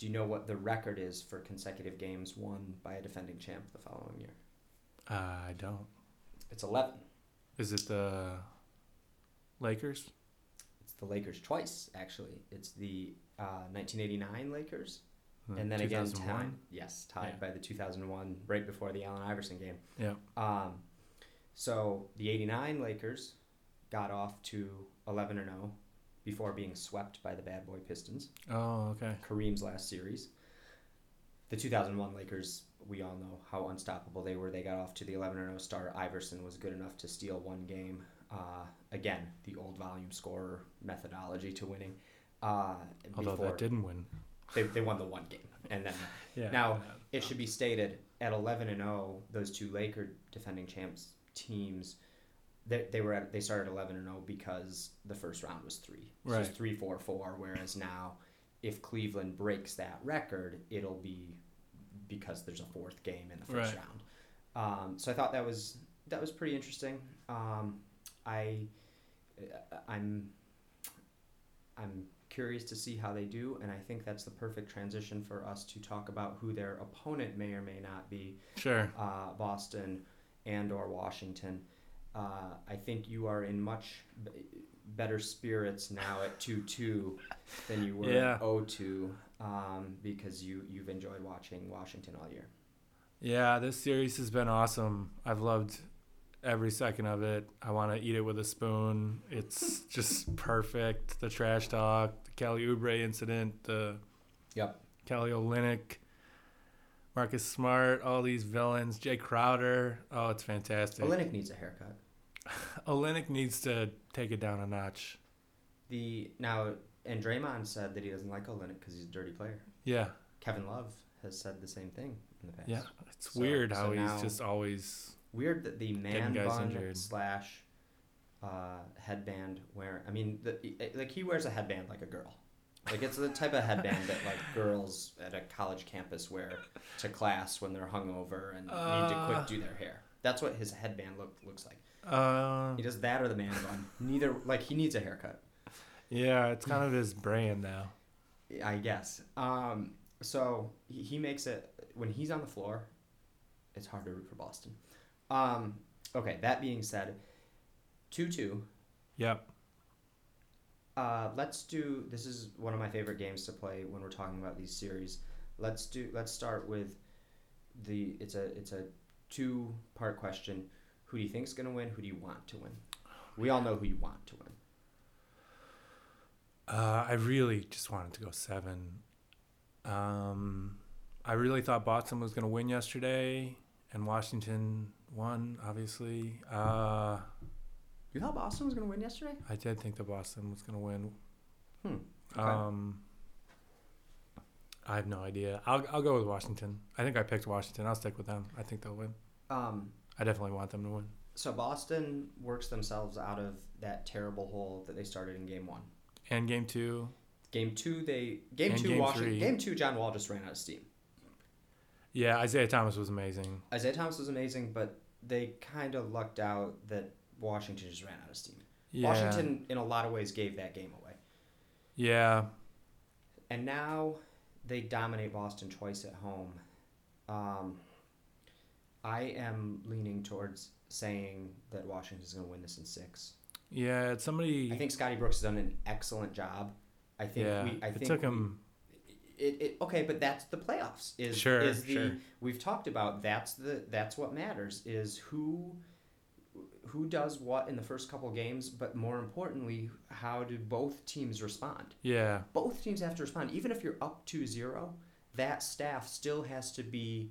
Do you know what the record is for consecutive games won by a defending champ the following year? Uh, I don't. It's eleven. Is it the Lakers? It's the Lakers twice, actually. It's the uh, 1989 Lakers, The and then again tied. Yes, tied Yeah. by the 2001, right before the Allen Iverson game. Yeah. Um, so the 89 Lakers got off to 11 and 0 before being swept by the bad boy Pistons. Oh, okay. Kareem's last series. The 2001 Lakers, we all know how unstoppable they were. They got off to the 11 0 start. Iverson was good enough to steal one game. Uh, again, the old volume scorer methodology to winning. Uh, Although before that didn't win. they, they won the one game, and then Yeah. Now, it should be stated at 11 and 0, those two Laker defending champs teams, they, they were at, they started 11 and 0 because the first round was three. So it's Right. three, four, four. Whereas now, if Cleveland breaks that record, it'll be because there's a fourth game in the first Right. round. Um, so I thought that was that was pretty interesting. Um, I I'm I'm curious to see how they do, and I think that's the perfect transition for us to talk about who their opponent may or may not be, Sure. uh, Boston and or Washington. Uh, I think you are in much b- better spirits now at two two than you were Yeah. at 0-2 um, because you you've enjoyed watching Washington all year. Yeah, this series has been awesome. I've loved every second of it. I want to eat it with a spoon. It's just perfect. The trash talk, the Kelly Oubre incident, the Yep. Kelly Olynyk, Marcus Smart, all these villains, Jae Crowder. Oh, it's fantastic. Olynyk needs a haircut. Olynyk needs to take it down a notch. The now and Draymond said that he doesn't like Olynyk because he's a dirty player. Yeah, Kevin Love has said the same thing in the past. yeah. It's So- weird so how now- he's just always. Weird that the man bun injured. slash uh, headband wear. I mean, the, like he wears a headband like a girl. Like it's the type of headband that like girls at a college campus wear to class when they're hungover and need to Uh. quick do their hair. That's what his headband look looks like. Uh, He does that or the man bun. Neither like he needs a haircut. yeah, it's kind of his brand now. I guess. Um, so he, he makes it when he's on the floor. It's hard to root for Boston. Um, okay. That being said, two two. Yep. Uh, let's do. This is one of my favorite games to play when we're talking about these series. Let's do. Let's start with the. It's a. It's a two part question. Who do you think's gonna win? Who do you want to win? We all know who you want to win. Uh, I really just wanted to go seven. Um, I really thought Boston was going to win yesterday, and Washington won, obviously. Uh, You thought Boston was gonna win yesterday? I did think that Boston was going to win. Hmm. Okay. Um, I have no idea. I'll, I'll go with Washington. I think I picked Washington. I'll stick with them. I think they'll win. Um, I definitely want them to win. so Boston works themselves out of that terrible hole that they started in game one. And game two, Game two, they game And two game Washington. three. Game two, John Wall just ran out of steam. yeah, Isaiah Thomas was amazing. Isaiah Thomas was amazing, but they kind of lucked out that Washington just ran out of steam. Yeah. Washington, in a lot of ways, gave that game away, Yeah. and now they dominate Boston twice at home. Um, I am leaning towards saying that Washington's going to win this in six. Yeah. It's somebody. I think Scotty Brooks has done an excellent job. I think yeah. we. I it think took him. it, it okay but that's the playoffs is Sure, is the sure. we've talked about that's the that's what matters is who who does what in the first couple games but more importantly how do both teams respond Yeah. both teams have to respond even if you're up 2-0 that staff still has to be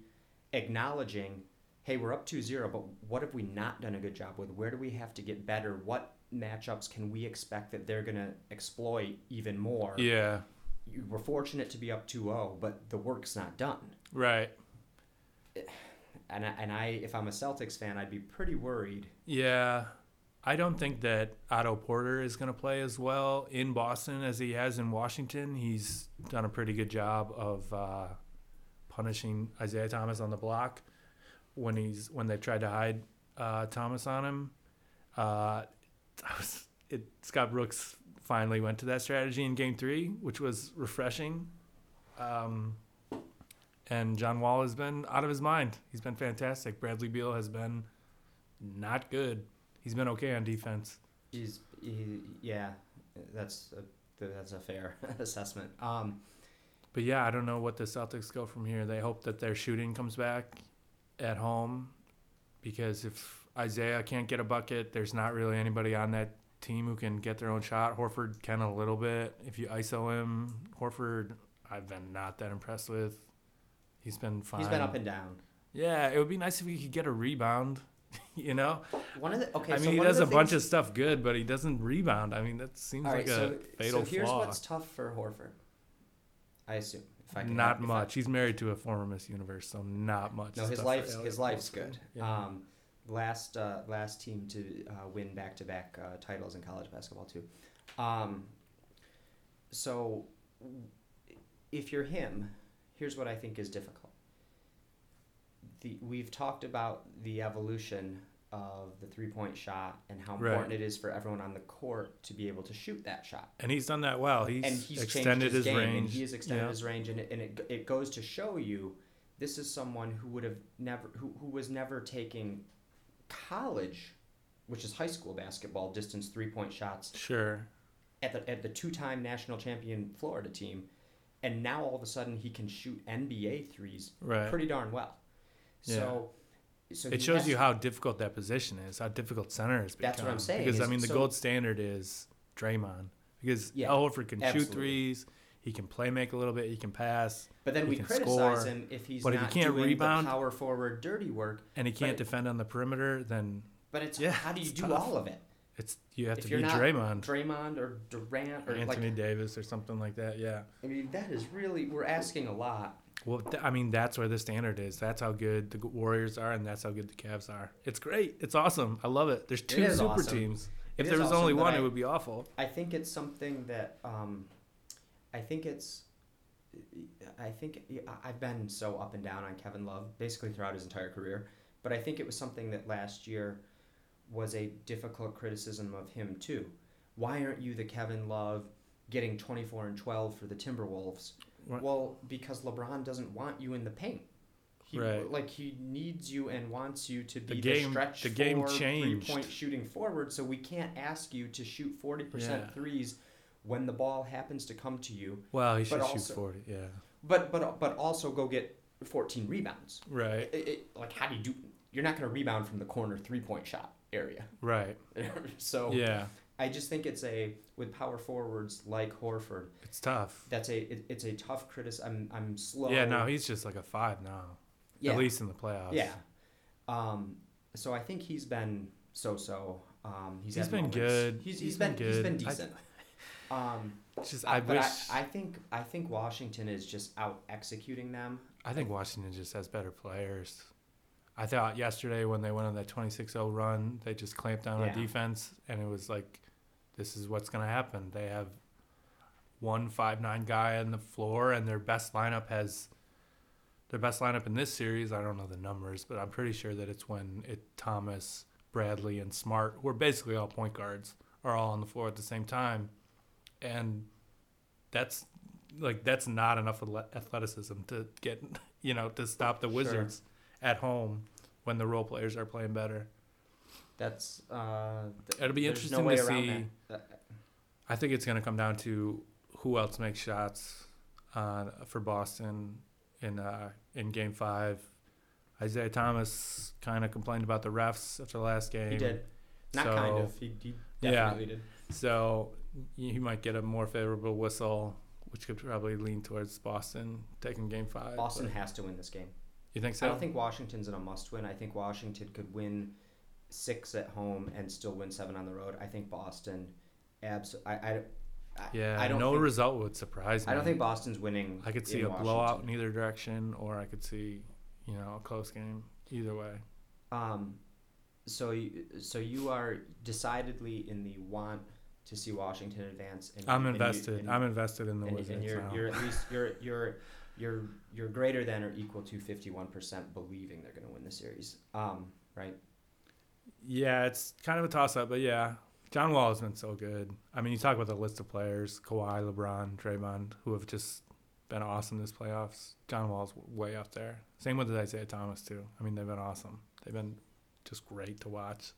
acknowledging hey we're up 2-0 but what have we not done a good job with where do we have to get better what matchups can we expect that they're going to exploit even more Yeah. you were fortunate to be up 2-0, but the work's not done. Right. Eh, and I, and I, if I'm a Celtics fan, I'd be pretty worried. Yeah. I don't think that Otto Porter is going to play as well in Boston as he has in Washington. He's done a pretty good job of uh, punishing Isaiah Thomas on the block when he's when they've tried to hide uh, Thomas on him. Uh, was, it, Scott Brooks finally went to that strategy in Game Three, which was refreshing. Um, and John Wall has been out of his mind. He's been fantastic. Bradley Beal has been not good. He's been okay on defense. He's he, yeah, that's a, that's a fair assessment. Um, but yeah, I don't know what the Celtics go from here. They hope that their shooting comes back at home because if Isaiah can't get a bucket, there's not really anybody on that team who can get their own shot. Horford can a little bit. If you ISO him, Horford, I've been not that impressed with. He's been fine. He's been up and down. Yeah, it would be nice if he could get a rebound. you know, one of the okay. I mean, so he does a bunch of stuff good, but he doesn't rebound. I mean, that seems like so, a fatal flaw. so here's flaw. what's tough for Horford. I assume. If I can not help, much. I... He's married to a former Miss Universe, so not much. No, his life's his life's good. Yeah. Um, last uh, last team to uh, win back to back titles in college basketball too. Um, so, if you're him, here's what I think is difficult the we've talked about the evolution of the three point shot and how important right. it is for everyone on the court to be able to shoot that shot. And he's done that well. He's, and he's extended his, his range. And he has extended yeah. his range, and it, and it, it goes to show you this is someone who would have never who, who was never taking college, which is high school basketball distance three point shots. Sure. At the at the two time national champion Florida team, and now all of a sudden he can shoot NBA threes right. pretty darn well. So, so it shows you how difficult that position is, how difficult center has become. That's what I'm saying. Because I mean, the so, gold standard is Draymond because yeah, Al Horford can absolutely. shoot threes. He can play make a little bit. He can pass. But then we criticize score. him if he's but not if he can't doing rebound, the power forward dirty work. And he can't defend on the perimeter, then. But it's yeah, how do you do tough. all of it? It's you have if to be Draymond, Draymond or Durant or Anthony like, Davis or something like that. Yeah. I mean, that is really we're asking a lot. Well, th- I mean, that's where the standard is. That's how good the Warriors are, and that's how good the Cavs are. It's great. It's awesome. I love it. There's two super awesome. teams. If it there was awesome, only one, I, it would be awful. I think it's something that um, I think it's. I think I've been so up and down on Kevin Love basically throughout his entire career, but I think it was something that last year was a difficult criticism of him too. Why aren't you the Kevin Love getting 24 and 12 for the Timberwolves? Well, because LeBron doesn't want you in the paint. He, right. Like he needs you and wants you to be the, game, the stretch the game changed. three point shooting forward. So we can't ask you to shoot forty yeah. percent threes when the ball happens to come to you. Well, he should also, shoot forty. Yeah. But but but also go get fourteen rebounds. Right. It, it, like how do you do? You're not going to rebound from the corner three point shot area. Right. so yeah. I just think it's a with power forwards like Horford. It's tough. That's a it, it's a tough criticism. I'm I'm slow. Yeah, no, he's just like a five now. Yeah. At least in the playoffs. Yeah. Um. So I think he's been so so. Um. he's, he's been moments. good. He's, he's, he's been, been, good. He's been decent. I, um. Just I, I wish. I, I think I think Washington is just out executing them. I think Washington just has better players. I thought yesterday when they went on that 26-0 run, they just clamped down yeah. on defense, and it was like this is what's going to happen. They have one five nine guy on the floor, and their best lineup has their best lineup in this series. I don't know the numbers, but I'm pretty sure that it's when it Thomas, Bradley, and Smart, who are basically all point guards, are all on the floor at the same time, and that's like that's not enough athleticism to get you know to stop the Wizards sure. At home when the role players are playing better. That's uh, th- it'll be interesting no to see. I think it's going to come down to who else makes shots uh, for Boston in uh, in Game Five. Isaiah Thomas kind of complained about the refs after the last game. He did. Not so, kind of. He, he definitely yeah. did. So he might get a more favorable whistle, which could probably lean towards Boston taking Game Five. Boston but. has to win this game. You think so? I don't think Washington's in a must-win. I think Washington could win six at home and still win seven on the road. I think Boston, abs. I, I, yeah, I don't no think, result would surprise me. I don't think Boston's winning. I could see a Washington. blowout in either direction, or I could see, you know, a close game either way. Um, so you, so you are decidedly in the want to see Washington advance. And I'm and you- invested. and- I'm invested in the Wizards you're now. you're at least you're you're you're you're greater than or equal to 51% believing they're going to win the series. Um, right? Yeah, it's kind of a toss up, but yeah, John Wall has been so good. I mean, you talk about the list of players: Kawhi, LeBron, Draymond, who have just been awesome this playoffs. John Wall's way up there. Same with Isaiah Thomas too. I mean, they've been awesome. They've been just great to watch.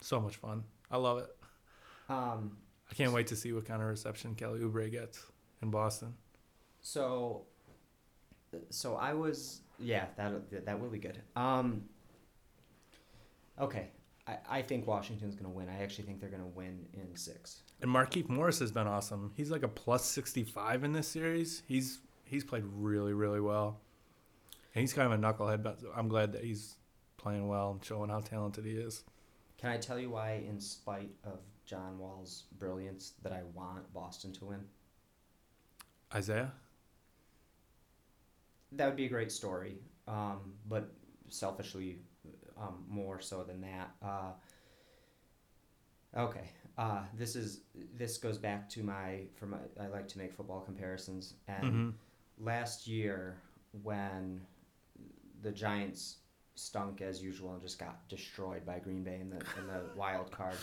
So much fun. I love it. Um, I can't wait to see what kind of reception Kelly Oubre gets in Boston. so so I was yeah that that will be good. Um, okay, I, I think Washington's going to win. I actually think they're going to win in six. And Markieff Morris has been awesome. He's like a plus sixty five in this series. He's he's played really really well. And he's kind of a knucklehead, but I'm glad that he's playing well and showing how talented he is. Can I tell you why, in spite of John Wall's brilliance, that I want Boston to win? Isaiah. That would be a great story, um, but selfishly, um, more so than that. Uh, okay, uh, this is this goes back to my for my. I like to make football comparisons, and hmm last year when the Giants stunk as usual and just got destroyed by Green Bay in the in the wild card.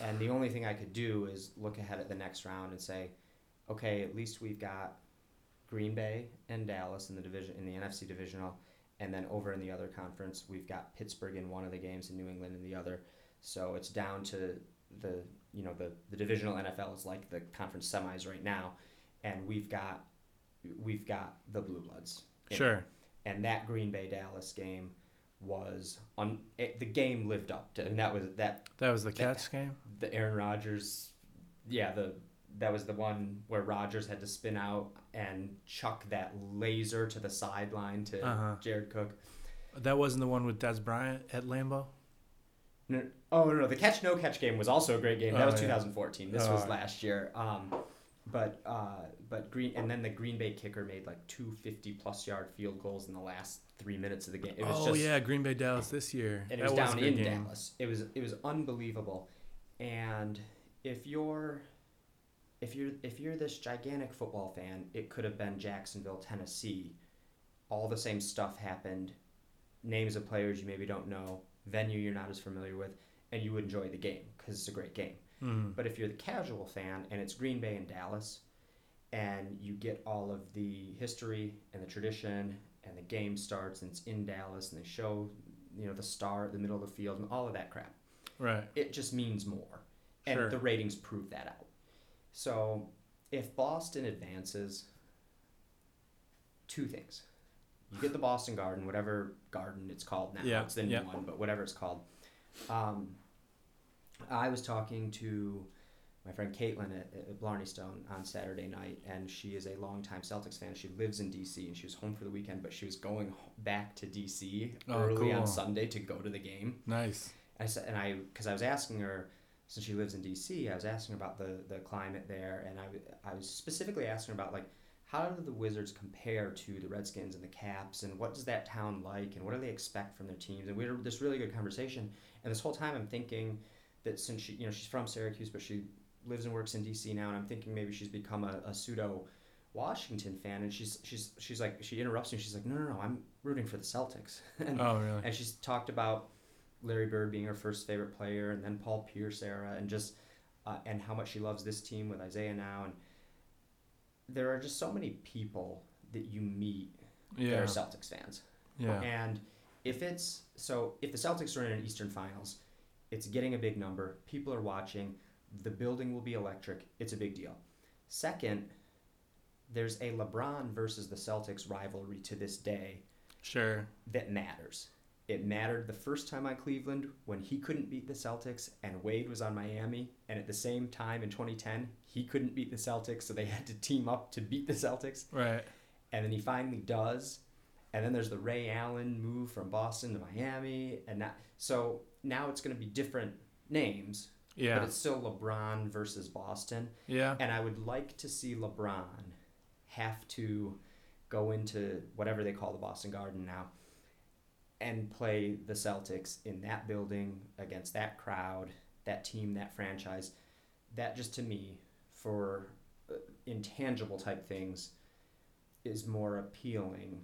And the only thing I could do is look ahead at the next round and say, okay, at least we've got Green Bay and Dallas in the division in the NFC divisional, and then over in the other conference we've got Pittsburgh in one of the games and New England in the other. So it's down to the you know the the divisional NFL is like the conference semis right now, and we've got we've got the Blue Bloods. in it. Sure. And that Green Bay Dallas game was on it, the game lived up to, and that was that That was the catch game. the Aaron Rodgers, yeah, the that was the one where Rodgers had to spin out and chuck that laser to the sideline to Uh-huh. Jared Cook. That wasn't the one with Dez Bryant at Lambeau. No, oh no, no, the catch no catch game was also a great game. That Oh, was yeah. 2014. This Oh, was yeah. last year. Um, but uh, but green and then the Green Bay kicker made like two fifty plus yard field goals in the last three minutes of the game. It was oh just yeah, Green Bay Dallas this year. and it that was down in game. Dallas. It was it was unbelievable. And if you're if you're if you're this gigantic football fan, it could have been Jacksonville, Tennessee. All the same stuff happened. Names of players you maybe don't know, venue you're not as familiar with, and you would enjoy the game because it's a great game. Mhm. But if you're the casual fan and it's Green Bay and Dallas, and you get all of the history and the tradition, and the game starts and it's in Dallas, and they show, you know, the star at the middle of the field and all of that crap, Right. it just means more, and Sure. the ratings prove that out. So, if Boston advances, two things. You get the Boston Garden, whatever garden it's called now. Yeah, It's the new yeah. one, but whatever it's called. Um, I was talking to my friend Caitlin at, at Blarney Stone on Saturday night, and she is a longtime Celtics fan. She lives in DC, and she was home for the weekend, but she was going back to DC Oh, early on. Sunday to go to the game. Nice. I said, and I, because I was asking her, since she lives in DC, I was asking about the the climate there, and I, I was specifically asking about like how do the Wizards compare to the Redskins and the Caps, and what does that town like, and what do they expect from their teams? And we had this really good conversation, and this whole time I'm thinking that since she, you know, she's from Syracuse, but she lives and works in DC now, and I'm thinking maybe she's become a, a pseudo Washington fan, and she's she's she's like she interrupts me, she's like, no no no, I'm rooting for the Celtics, and Oh really? and she's talked about Larry Bird being her first favorite player, and then Paul Pierce era, and just uh, and how much she loves this team with Isaiah now, and there are just so many people that you meet that are Celtics fans, Yeah. and if it's so, if the Celtics are in an Eastern Finals, it's getting a big number. People are watching. The building will be electric. It's a big deal. Second, there's a LeBron versus the Celtics rivalry to this day Sure. that matters. It mattered the first time on Cleveland when he couldn't beat the Celtics and Wade was on Miami. And at the same time in 2010, he couldn't beat the Celtics, so they had to team up to beat the Celtics. Right. And then he finally does. And then there's the Ray Allen move from Boston to Miami. And that, so now it's going to be different names, Yeah. but it's still LeBron versus Boston. Yeah. And I would like to see LeBron have to go into whatever they call the Boston Garden now and play the Celtics in that building against that crowd, that team, that franchise. That just to me, for uh, intangible type things, is more appealing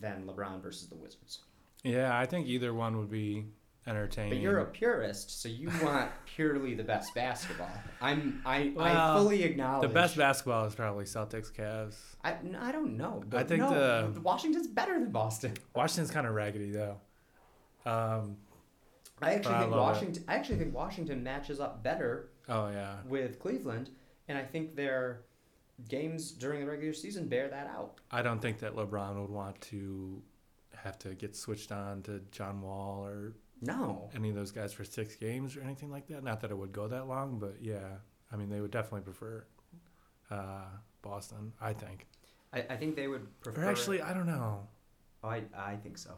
than LeBron versus the Wizards. Yeah, I think either one would be entertaining. But you're a purist, so you want purely the best basketball. I'm I, I fully acknowledge the best basketball is probably Celtics Cavs. I, I don't know. I think no, the- Washington's better than Boston. Washington's kind of raggedy though. Um, I actually I think love it. Washington. I actually think Washington matches up better oh yeah, with Cleveland, and I think their games during the regular season bear that out. I don't think that LeBron would want to have to get switched on to John Wall or No, any of those guys for six games or anything like that. Not that it would go that long, but yeah, I mean they would definitely prefer uh, Boston. I think. I, I think they would prefer. Or actually, I don't know. oh, I I think so.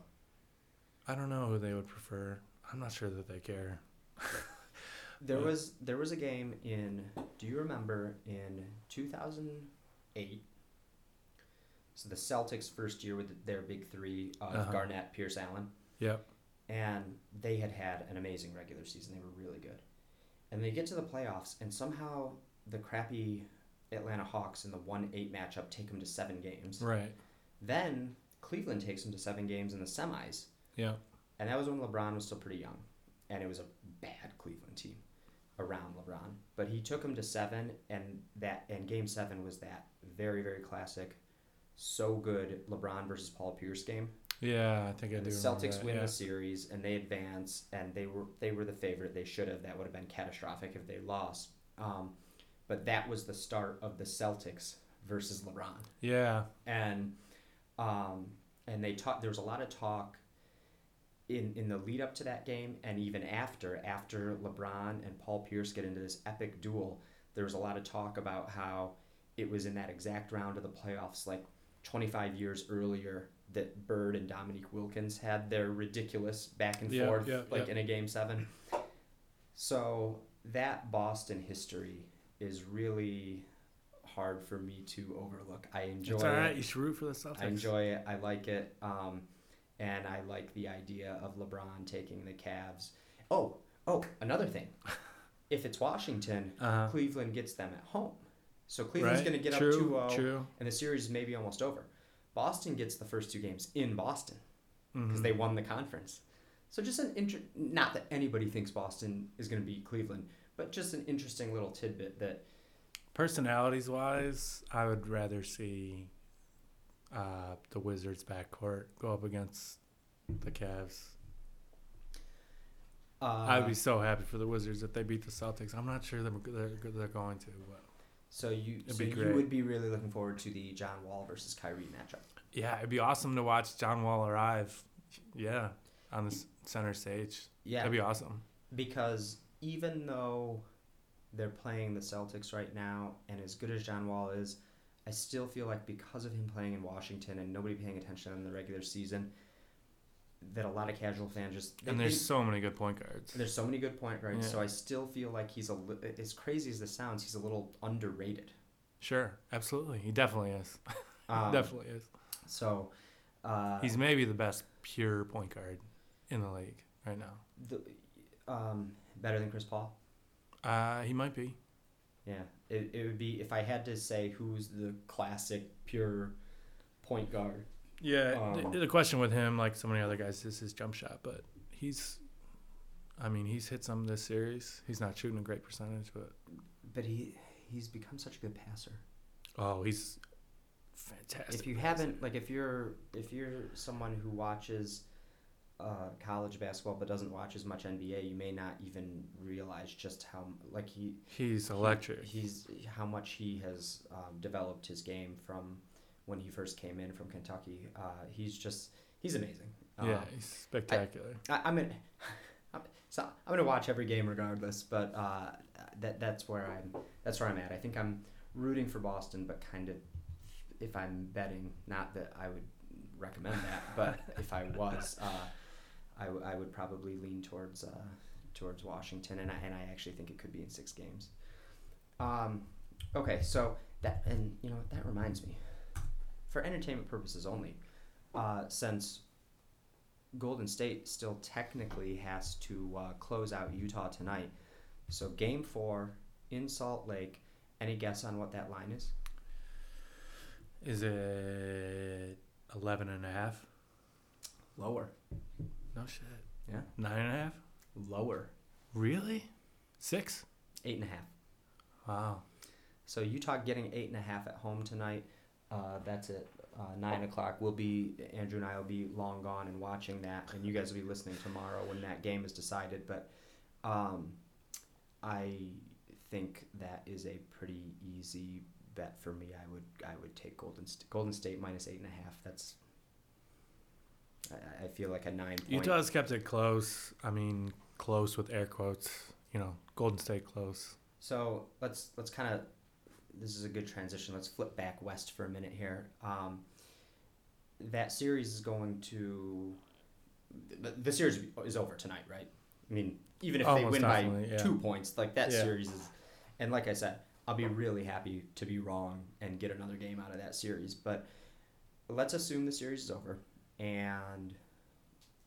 I don't know who they would prefer. I'm not sure that they care. There was there was a game in. Do you remember in two thousand eight? So the Celtics first year with their big three of Uh-huh. Garnett, Pierce, Allen, Yep. And they had had an amazing regular season. They were really good, and they get to the playoffs, and somehow the crappy Atlanta Hawks in the one eight matchup take them to seven games. Right. Then Cleveland takes them to seven games in the semis. Yeah. And that was when LeBron was still pretty young. And it was a bad Cleveland team around LeBron. But he took him to seven and that and game seven was that very, very classic, so good LeBron versus Paul Pierce game. Yeah, I think I do. the Celtics win yeah. the series and they advance and they were they were the favorite. They should have. That would have been catastrophic if they lost. Um, but that was the start of the Celtics versus LeBron Yeah. and um, and they talk. There was a lot of talk in in the lead up to that game, and even after after LeBron and Paul Pierce get into this epic duel. There was a lot of talk about how it was in that exact round of the playoffs, like 25 years earlier, that Bird and Dominique Wilkins had their ridiculous back and Yeah, forth, yeah, like yeah. in a game seven. So that Boston history is really hard for me to overlook. I enjoy It's all right. it. You should root for the Celtics. I enjoy it. I like it. Um, and I like the idea of LeBron taking the Cavs. Oh, oh, another thing. if it's Washington, Uh-huh. Cleveland gets them at home. So Cleveland's right. going to get true, up 2 0, and the series is maybe almost over. Boston gets the first two games in Boston because Mhm. they won the conference. So just an inter- not that anybody thinks Boston is going to beat Cleveland, but just an interesting little tidbit that Personalities wise, I would rather see uh, the Wizards backcourt go up against the Cavs. uh, I'd be so happy for the Wizards if they beat the Celtics. I'm not sure they're, they're, they're going to, but So you, It'd so you would be really looking forward to the John Wall versus Kyrie matchup. yeah, it'd be awesome to watch John Wall arrive. Yeah, on the center stage. Yeah, That'd be awesome. because even though they're playing the Celtics right now, and as good as John Wall is, I still feel like because of him playing in Washington and nobody paying attention in the regular season, that a lot of casual fans just they- And there's they- so many good point guards. there's so many good point guards. Yeah. So I still feel like he's a li- as crazy as this sounds, he's a little underrated. Sure, absolutely. He definitely is. Um, definitely is. So uh, He's maybe the best pure point guard in the league right now. the, um, better than Chris Paul. Uh, he might be. Yeah, it, it would be if I had to say who's the classic pure point guard. Yeah, Um, the, the question with him, like so many other guys, is his jump shot. But he's, I mean, he's hit some this series. He's not shooting a great percentage, but But he he's become such a good passer. oh, he's fantastic. If you haven't like if you're if you're someone who watches uh, college basketball but doesn't watch as much NBA, you may not even realize just how like he he's electric. he's how much he has um, developed his game from when he first came in from Kentucky. Uh, he's just he's amazing. yeah, Um, he's spectacular. I, I'm gonna, I'm, so I'm gonna watch every game regardless. But uh, that that's where I'm that's where I'm at. I think I'm rooting for Boston, but kind of if I'm betting, not that I would recommend that, but if I was, uh, I, w- I would probably lean towards uh, towards Washington, and I, and I actually think it could be in six games. Um, okay, so that and you know that reminds me. For entertainment purposes only, uh, since Golden State still technically has to uh, close out Utah tonight. So game four in Salt Lake. Any guess on what that line is? Is it 11 and a half? Lower. No shit. Yeah. Nine and a half? Lower. Really? Six? Eight and a half. Wow. So Utah getting eight and a half at home tonight. Uh, that's at uh, nine o'clock. We'll be Andrew and I will be long gone and watching that, and you guys will be listening tomorrow when that game is decided. But um, I think that is a pretty easy bet for me. I would I would take Golden St- Golden State minus eight and a half. That's I, I feel like a nine point. Utah's kept it close. I mean, close with air quotes. You know, Golden State close. So let's let's kind of this is a good transition. Let's flip back west for a minute here. Um, that series is going to the, the series is over tonight, right? I mean, even if they win by yeah. two points, like that Yeah. series is. And like I said, I'll be really happy to be wrong and get another game out of that series. But let's assume the series is over and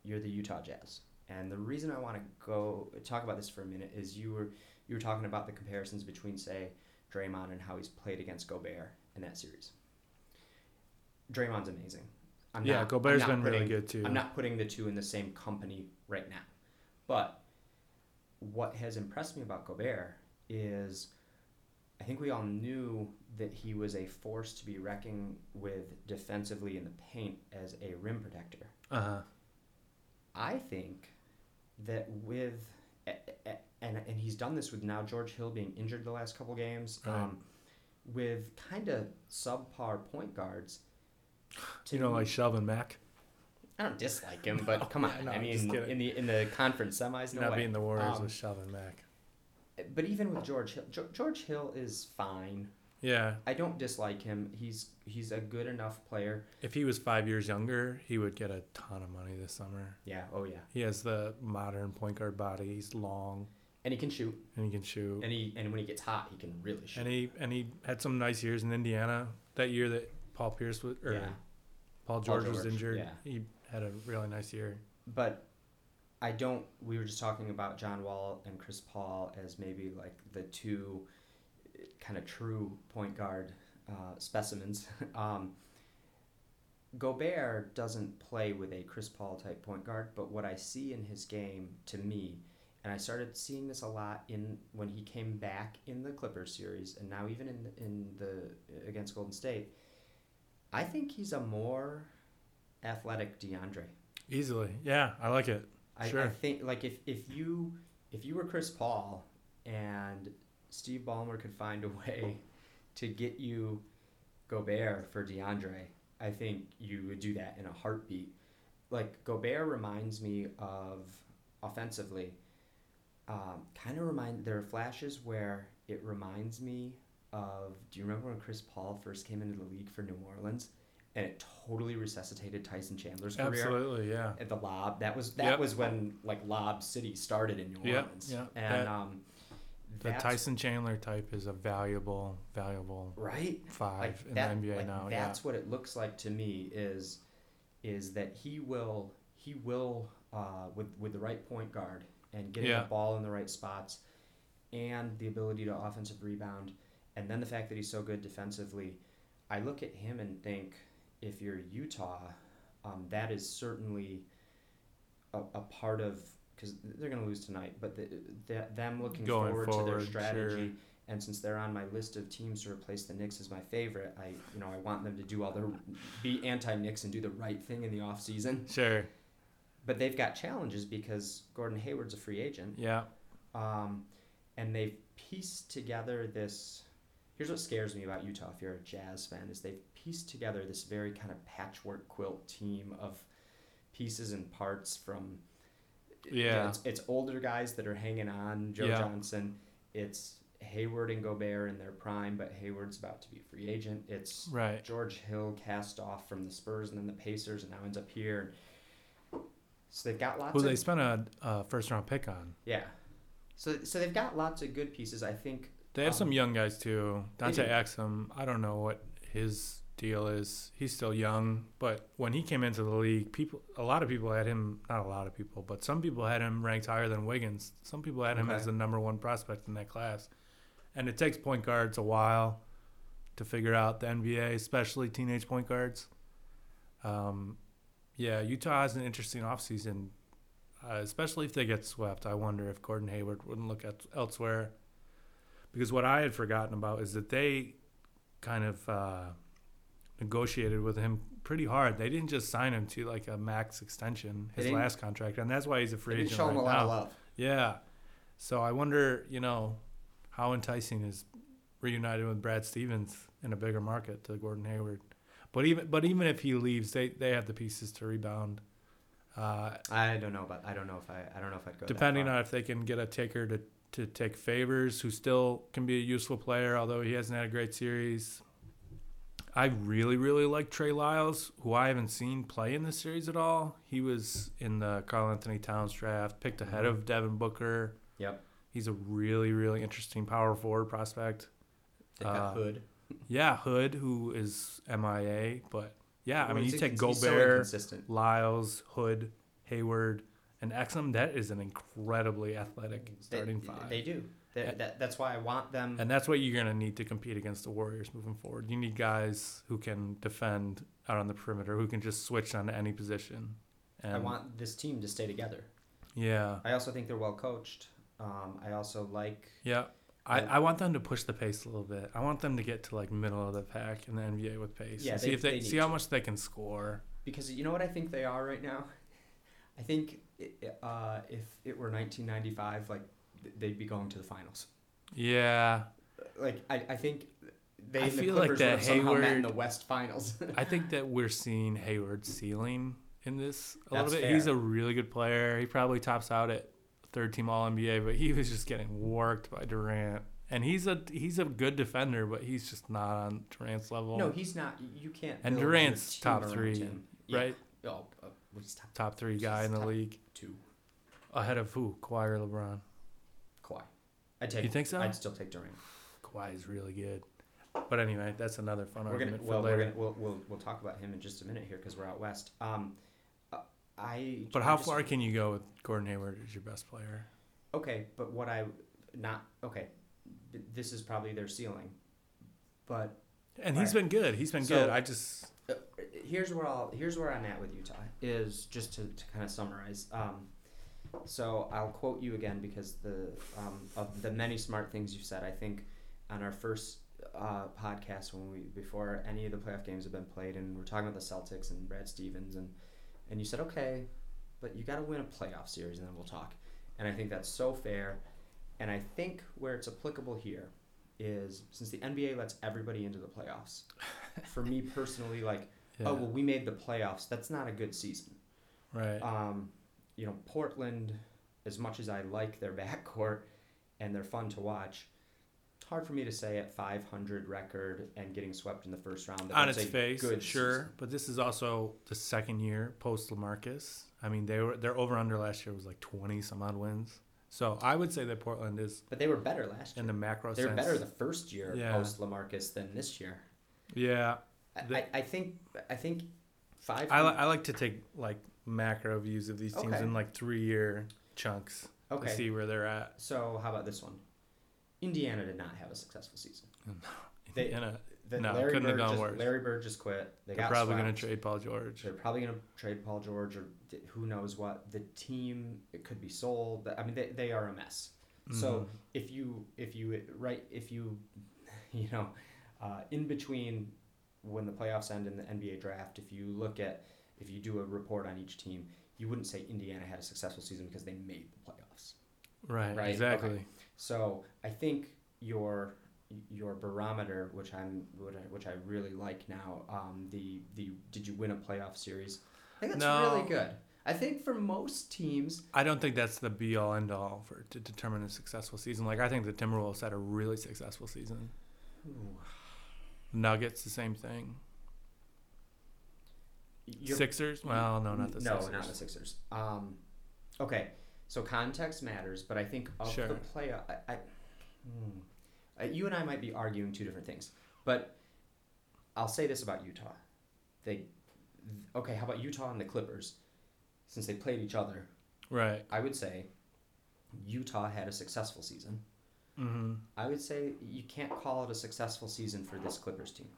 you're the Utah Jazz. And the reason I want to go talk about this for a minute is you were you were talking about the comparisons between say Draymond and how he's played against Gobert in that series. Draymond's amazing. I'm yeah, not- Gobert's not been really putting- good too. I'm not putting the two in the same company right now. But what has impressed me about Gobert is I think we all knew that he was a force to be reckoned with defensively in the paint as a rim protector. Uh huh. I think that with and and he's done this with now George Hill being injured the last couple games, Right. um, with kind of subpar point guards. to You know, like Shelvin Mack. I don't dislike him, but come on. no, I mean, in the in the conference semis, no not way. being the Warriors Um, with Shelvin Mack. But even with George Hill, George, George Hill is fine. Yeah. I don't dislike him. He's he's a good enough player. If he was five years younger, he would get a ton of money this summer. Yeah. Oh yeah. He has the modern point guard body. He's long And he can shoot. and he can shoot. And he and when he gets hot, he can really shoot. And he and he had some nice years in Indiana. That year that Paul Pierce was or Yeah. Paul George, was George, injured, yeah. he had a really nice year. but I don't. We were just talking about John Wall and Chris Paul as maybe like the two kind of true point guard uh, specimens. um, Gobert doesn't play with a Chris Paul type point guard, but what I see in his game to me, and I started seeing this a lot in when he came back in the Clippers series, and now even in the, in the against Golden State, I think he's a more athletic DeAndre. Easily, yeah, I like it. I, I think like if, if you if you were Chris Paul and Steve Ballmer could find a way to get you Gobert for DeAndre, I think you would do that in a heartbeat. Like Gobert reminds me of offensively. Um, kind of remind there are flashes where it reminds me of. Do you remember when Chris Paul first came into the league for New Orleans, and it totally resuscitated Tyson Chandler's career? Absolutely, yeah. at the lob. That was that Yep. was when like Lob City started in New Orleans. yep. And That- um, The Tyson Chandler type is a valuable, valuable right five like in that, the NBA like, now. Yeah, That's what it looks like to me. Is is that he will he will uh, with with the right point guard and getting Yeah. the ball in the right spots, and the ability to offensive rebound, and then the fact that he's so good defensively. I look at him and think, if you're Utah, um, that is certainly a, a part of because they're going to lose tonight, but the, the, them looking Going forward, to their strategy. sure. And since they're on my list of teams to replace the Knicks as my favorite, I you know I want them to do all their be anti Knicks and do the right thing in the off season. sure. But they've got challenges because Gordon Hayward's a free agent, Yeah, um, and they've pieced together this. Here's what scares me about Utah. If you're a Jazz fan, is they've pieced together this very kind of patchwork quilt team of pieces and parts from. Yeah. it's, it's older guys that are hanging on. Joe Yeah. Johnson. It's Hayward and Gobert in their prime, but Hayward's about to be a free agent. It's right. George Hill cast off from the Spurs and then the Pacers, and now ends up here. So they've got lots Who of they spent a, a first round pick on. yeah. So so they've got lots of good pieces. I think They have Um, some young guys too. Dante Exum. I don't know what his deal is he's still young, but when he came into the league, people a lot of people had him not a lot of people, but some people had him ranked higher than Wiggins. Some people had him Okay. as the number one prospect in that class. And it takes point guards a while to figure out the NBA, especially teenage point guards. Um, yeah, Utah has an interesting offseason, uh, especially if they get swept. I wonder if Gordon Hayward wouldn't look at elsewhere. Because what I had forgotten about is that they kind of uh, negotiated with him pretty hard. They didn't just sign him to like a max extension, his last contract, and that's why he's a free agent show him right a lot now. of love. Yeah. So I wonder, you know, how enticing is reunited with Brad Stevens in a bigger market to Gordon Hayward. But even but even if he leaves, they, they have the pieces to rebound. Uh, I don't know, but I don't know if I I don't know if I'd go. depending that far. on if they can get a taker to, to take Favors, who still can be a useful player, although he hasn't had a great series. I really, really like Trey Lyles, who I haven't seen play in this series at all. He was in the Karl-Anthony Towns draft, picked ahead of Devin Booker. Yep. He's a really, really interesting power forward prospect. They've got uh, Hood. Yeah, Hood, who is MIA, but yeah, I mean, you take he's so Lyles, Hood, Hayward, and Exum. That is an incredibly athletic starting they, five. They do. They, Yeah. that, that's why I want them. And that's what you're going to need to compete against the Warriors moving forward. You need guys who can defend out on the perimeter, who can just switch on any position. And I want this team to stay together. yeah, I also think they're well coached. Um, I also like. yeah. I, I want them to push the pace a little bit. I want them to get to like middle of the pack in the NBA with pace. Yeah, and they- see if they, they see how to. much they can score. because you know what I think they are right now. I think i uh, if it were 1995, like they'd be going to the finals. Yeah, Like I, I think they I and the feel like that would have somehow met in the West Finals. I think that we're seeing Hayward's ceiling in this a That's little bit. He's a really good player. He probably tops out at third team All NBA, but he was just getting worked by Durant. And he's a he's a good defender, but he's just not on Durant's level. no, he's not. You can't. And Durant's top three. Yeah. right? Oh, uh, top Top three guy in the league, two. ahead of who? Kawhi or LeBron? Kawhi. I'd take. You think so? I'd still take Durant. Kawhi is really good. But anyway, that's another fun We're gonna. argument Well, we're gonna, we'll, we'll we'll talk about him in just a minute here because we're out west. Um, I. but I how just- far can you go with Gordon Hayward as your best player? Okay, but what I not okay. This is probably their ceiling, but And he's Alright. been good. He's been So- good. I just uh, here's where I'll here's where I'm at with Utah is just to, to kind of summarize. Um, so I'll quote you again because the um, of the many smart things you said. I think on our first uh, podcast when we before any of the playoff games have been played, and we're talking about the Celtics and Brad Stevens, and and you said okay, but you got to win a playoff series, and then we'll talk. And I think that's so fair. And I think where it's applicable here is since the NBA lets everybody into the playoffs. For me personally, like yeah, oh well we made the playoffs that's not a good season right. um, you know portland as much as i like their backcourt and they're fun to watch hard for me to say at 500 record and getting swept in the first round that on that's its a face, good sure. season. But this is also the second year post LaMarcus. I mean, they were their over under last year was like twenty some odd wins. So I would say that Portland is but they were better last year in the macro they were better the first year Yeah. post LaMarcus than this year yeah, I, The- I, I think i think five I, li- I like to take like macro views of these teams Okay. in like three year chunks to okay see where they're at. so how about this one indiana did not have a successful season They- In a, the, No, Larry, couldn't have Bird done just, worse. Larry Bird just quit. They they're got probably going to trade Paul George. They're probably going to trade Paul George or who knows what. The team it could be sold. I mean, they, they are a mess. So Mhm. if you if you right if you you know uh, in between when the playoffs end and the NBA draft, if you look at if you do a report on each team, you wouldn't say Indiana had a successful season because they made the playoffs. right, right, exactly. okay. So I think your your barometer, which I'm which I, really like now, um, the the did you win a playoff series? I think that's No. really good. I think for most teams, I don't think that's the be all end all for to determine a successful season. Like I think the Timberwolves had a really successful season. Nuggets the same thing. you're- Sixers? Well, no, not the no, Sixers. No, not the Sixers. Um, okay, so context matters, but I think of Sure. the play, I, I, hmm, uh, you and I might be arguing two different things, but I'll say this about Utah. They okay, how about Utah and the Clippers? Since they played each other, Right. I would say Utah had a successful season. Mm-hmm. I would say you can't call it a successful season for this Clippers team.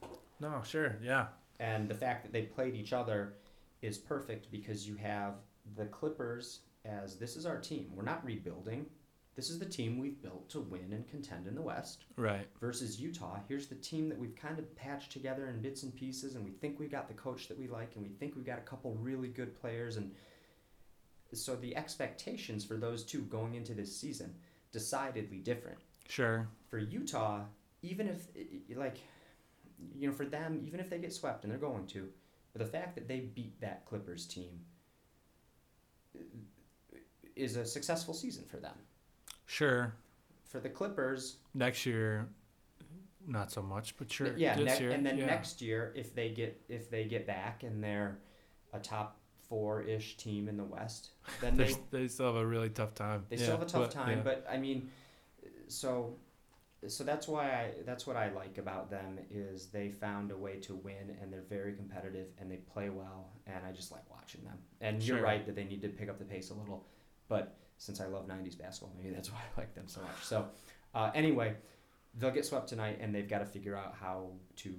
No, sure. Yeah. And the fact that they played each other is perfect because you have the Clippers as this is our team. We're not rebuilding. This is the team we've built to win and contend in the West. Right. Versus Utah, here's the team that we've kind of patched together in bits and pieces, and we think we've got the coach that we like, and we think we've got a couple really good players, and so the expectations for those two going into this season decidedly different Sure. for Utah, even if like you know for them, even if they get swept and they're going to, but the fact that they beat that Clippers team is a successful season for them. Sure. For the Clippers, Next year, not so much, but sure. yeah, This ne- year, and then yeah. next year if they get if they get back and they're a top four ish team in the West, then They, they still have a really tough time. They Yeah, still have a tough but, time, yeah. but I mean, so so that's why I that's what I like about them is they found a way to win and they're very competitive and they play well and I just like watching them. And you're right that they need to pick up the pace a little, but since I love '90s basketball, maybe that's why I like them so much. So uh, anyway, they'll get swept tonight and they've got to figure out how to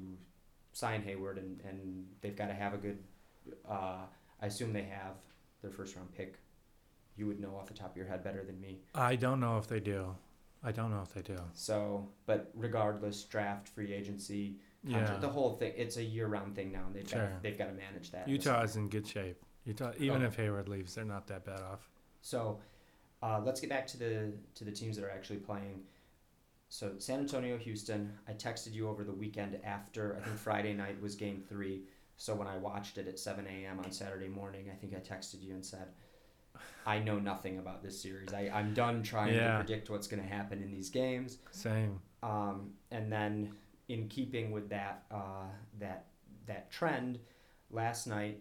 sign Hayward and and they've got to have a good. Uh, I assume they have their first round pick. You would know off the top of your head better than me. I don't know if they do. I don't know if they do. So, but regardless, draft, free agency, contract, Yeah. the whole thing, it's a year-round thing now, and they've Sure. got they've got to manage that. Utah is in good shape. Utah, even Oh. if Hayward leaves, they're not that bad off. So, uh, let's get back to the to the teams that are actually playing. So San Antonio, Houston. I texted you over the weekend after I think Friday night was Game Three. So when I watched it at seven a.m. on Saturday morning, I think I texted you and said, "I know nothing about this series. I I'm done trying Yeah. to predict what's going to happen in these games." Same. Um, and then, in keeping with that uh, that that trend, last night,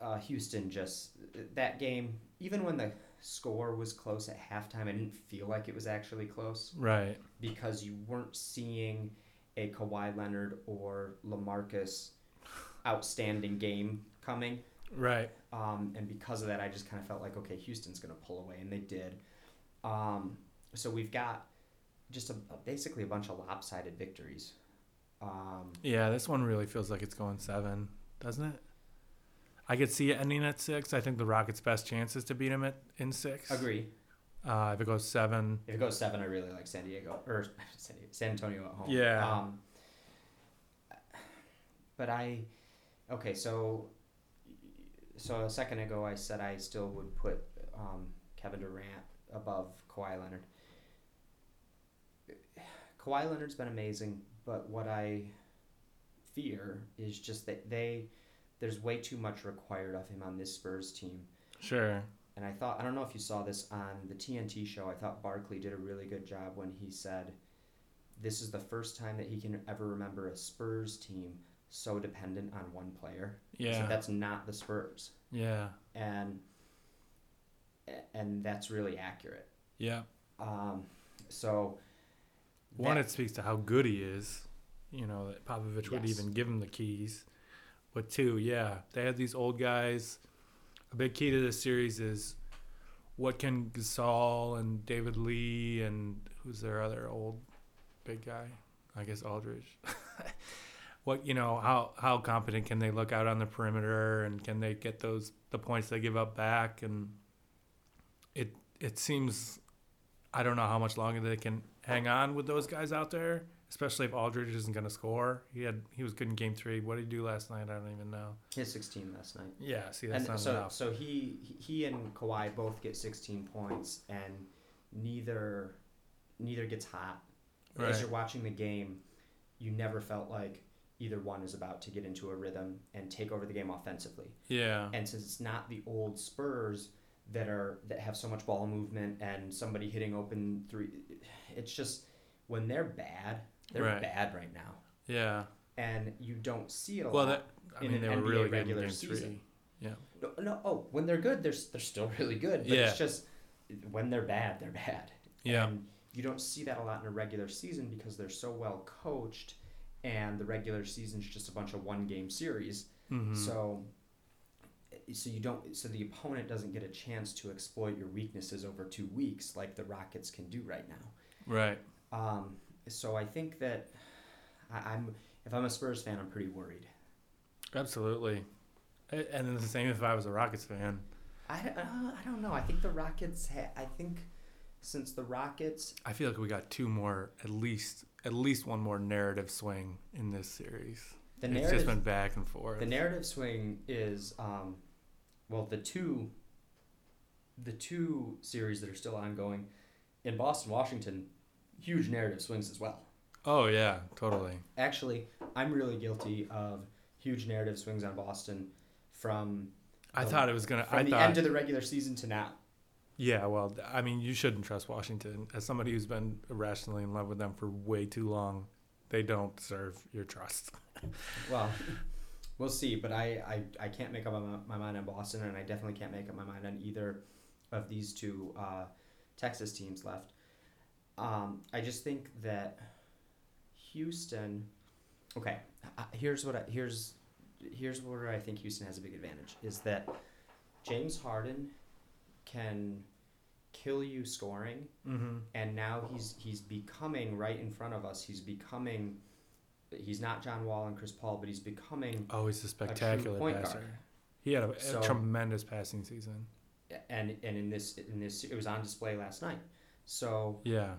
uh, Houston just that game. Even when the score was close at halftime, I didn't feel like it was actually close Right. because you weren't seeing a Kawhi Leonard or LaMarcus outstanding game coming. Right. Um, and because of that, I just kind of felt like, okay, Houston's going to pull away, and they did. Um, so we've got just a, a- basically a bunch of lopsided victories. Um, Yeah, this one really feels like it's going seven, doesn't it? I could see it ending at six. I think the Rockets' best chance is to beat them at in six. agree. Uh, if it goes seven, If it goes seven, I really like San Diego or San, Diego, San Antonio at home. Yeah. Um, but I, okay, so so a second ago I said I still would put um, Kevin Durant above Kawhi Leonard. Kawhi Leonard's been amazing, but what I fear is just that they there's way too much required of him on this Spurs team. sure. And I thought I don't know if you saw this on the TNT show. I thought Barkley did a really good job when he said, "This is the first time that he can ever remember a Spurs team so dependent on one player." Yeah. that's not the Spurs, Yeah. and and that's really accurate. Yeah. Um, so One, that- it speaks to how good he is. You know that Popovich would even give him the keys. But two, yeah, they have these old guys. A big key to this series is what can Gasol and David Lee and who's their other old big guy? I guess Aldridge. what you know how how competent can they look out on the perimeter and can they get those the points they give up back and it it seems I don't know how much longer they can hang on with those guys out there, especially if Aldridge isn't going to score. He had he was good in game three. What did he do last night? I don't even know. he had 16 last night. Yeah, see that's and not so enough. so he he and Kawhi both get 16 points, and neither neither gets hot. As you're watching the game, you never felt like either one is about to get into a rhythm and take over the game offensively. Yeah, And since it's not the old Spurs that are that have so much ball movement and somebody hitting open three, it's just when they're bad, they're Right. bad right now, yeah. and you don't see it a Well, lot. that I in mean an NBA really regular season. Yeah, No, no. Oh, when they're good, they're they're still really good. But Yeah. it's just when they're bad, they're bad. Yeah. And you don't see that a lot in a regular season because they're so well coached, and the regular season's just a bunch of one game series. Mhm. So so you don't so the opponent doesn't get a chance to exploit your weaknesses over two weeks like the Rockets can do right now. right. Um, so I think that I, I'm if I'm a Spurs fan, I'm pretty worried. Absolutely. And then the same if I was a Rockets fan. I, uh, I don't know. I think the Rockets. Ha- I think since the Rockets. I feel like we got two more, at least, at least one more narrative swing in this series. The it's narrative, just been back and forth. the narrative swing is, um, well, the two, the two series that are still ongoing, in Boston, Washington, huge narrative swings as well. oh yeah, totally. Actually, I'm really guilty of huge narrative swings on Boston from I the- thought it was gonna. from I the thought. end of the regular season to now. yeah, well, I mean, you shouldn't trust Washington. As somebody who's been irrationally in love with them for way too long, they don't deserve your trust. Well, we'll see. But I, I, I can't make up my, my mind on Boston, and I definitely can't make up my mind on either of these two uh, Texas teams left. Um, I just think that Houston. Okay, uh, here's what I, here's here's where I think Houston has a big advantage is that James Harden can kill you scoring Mm-hmm. and now he's he's becoming right in front of us. He's becoming he's not John Wall and Chris Paul, but he's becoming Oh, he's a a spectacular point passer. guard. He had a, a So- tremendous passing season. And and in this in this it was on display last night. So Yeah,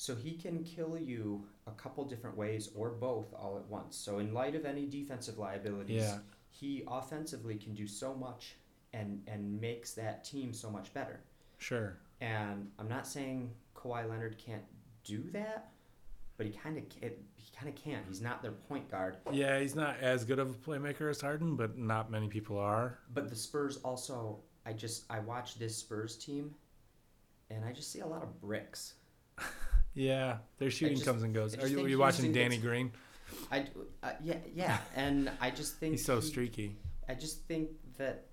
so he can kill you a couple different ways or both all at once. So in light of any defensive liabilities, yeah, he offensively can do so much and and makes that team so much better. sure. And I'm not saying Kawhi Leonard can't do that, but he kind of he kind of can't. He's not their point guard. Yeah, he's not as good of a playmaker as Harden, but not many people are. But the Spurs also, I just I watch this Spurs team, and I just see a lot of bricks. Yeah, their shooting just- comes and goes. Are you, are you watching Danny Green? I uh, yeah yeah, and I just think He's so he- streaky. I just think that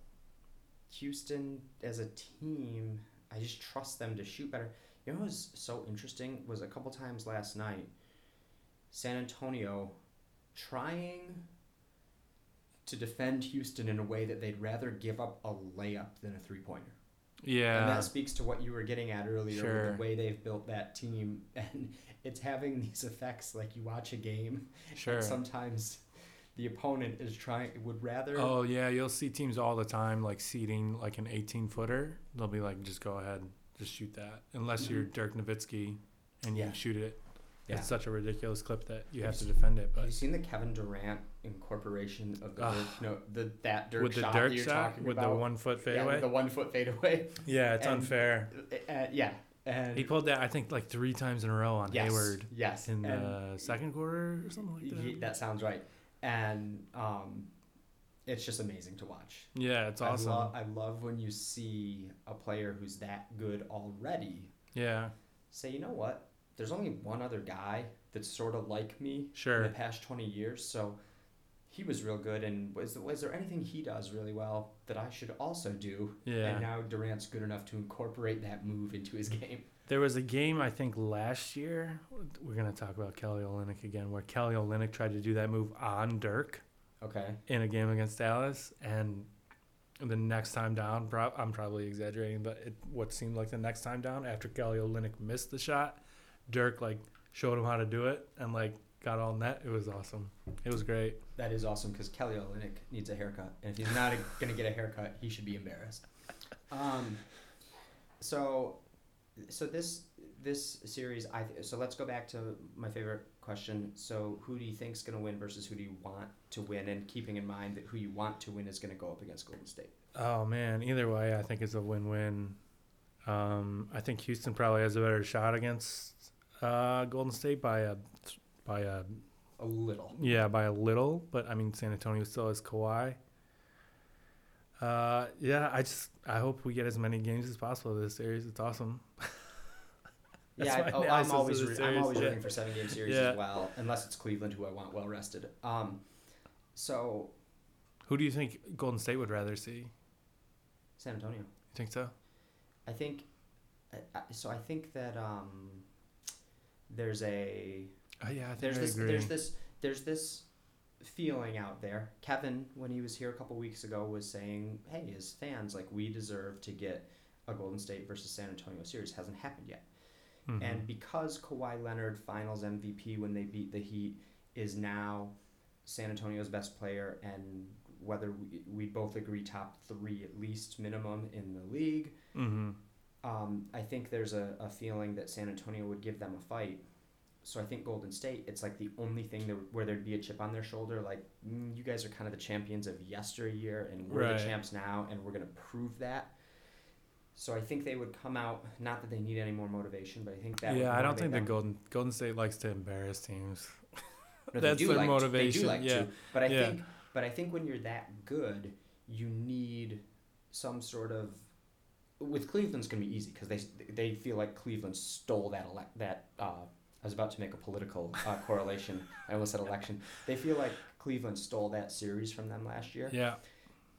Houston as a team, I just trust them to shoot better. You know what was so interesting was a couple times last night, San Antonio trying to defend Houston in a way that they'd rather give up a layup than a three pointer. And that speaks to what you were getting at earlier Sure. with the way they've built that team. And it's having these effects like you watch a game sure. and sometimes the opponent is trying would rather Oh yeah, you'll see teams all the time like ceding like an 18 footer. They'll be like, just go ahead, just shoot that. Unless mm-hmm. you're Dirk Nowitzki and Yeah. you shoot it. Yeah. It's such a ridiculous clip that you Have have to defend it. Have you But seen the Kevin Durant incorporation of the. Dirk, no the that Dirk with the shot Dirk that you're shot, talking with about? the one foot fadeaway, with the one foot fadeaway. yeah, it's and- unfair. Uh, yeah, and He pulled that I think like three times in a row on yes, Hayward yes, in and the second quarter or something like that. he- that sounds right. And um, it's just amazing to watch. yeah, it's awesome. I, lo- I love when you see a player who's that good already yeah, say, you know what? There's only one other guy that's sort of like me in the past 20 years. So he was real good. And was, was there anything he does really well that I should also do? Yeah. And now Durant's good enough to incorporate that move into his mm-hmm. game. There was a game I think last year. We're gonna talk about Kelly Olynyk again, where Kelly Olynyk tried to do that move on Dirk Okay. in a game against Dallas, and the next time down, I'm probably exaggerating, but it, what seemed like the next time down after Kelly Olynyk missed the shot, Dirk like showed him how to do it and like got all net. It was awesome. It was great. That is awesome because Kelly Olynyk needs a haircut. And if he's not going to get a haircut, he should be embarrassed. Um, so, so this this series, I so let's go back to my favorite question. So, who do you think's going to win versus who do you want to win? And keeping in mind that who you want to win is going to go up against Golden State. Oh man, either way, I think it's a win-win. Um, I think Houston probably has a better shot against uh, Golden State by a by a A little. yeah by a little, but I mean San Antonio still has Kawhi. Uh, yeah, I just I hope we get as many games as possible this series. It's awesome. Yeah, oh, I'm, always re- I'm always yeah. rooting for seven game series Yeah. as well, unless it's Cleveland, who I want well rested. Um, so Who do you think Golden State would rather see? San Antonio. You think so? I think, so I think that um, there's a Oh yeah, there's I this agree. there's this there's this feeling out there. Kevin, when he was here a couple weeks ago, was saying, "Hey, as fans, like we deserve to get a Golden State versus San Antonio series. Hasn't happened yet." Mhm. And because Kawhi Leonard, Finals MVP when they beat the Heat, is now San Antonio's best player, and whether we, we both agree top three at least minimum in the league, Mhm. Um, I think there's a, a feeling that San Antonio would give them a fight. So I think Golden State, it's like the only thing that, where there'd be a chip on their shoulder, like mm, you guys are kind of the champions of yesteryear, and we're Right. the champs now, and we're gonna prove that. So I think they would come out. Not that they need any more motivation, but I think that. would yeah, I don't think them. the Golden Golden State likes to embarrass teams. No, That's their like To, they motivation, do like yeah. to, but I Yeah. think, but I think when you're that good, you need some sort of. With Cleveland's gonna be easy because they they feel like Cleveland stole that elec that. Uh, I was about to make a political uh, correlation. I almost said election. They feel like Cleveland stole that series from them last year, Yeah.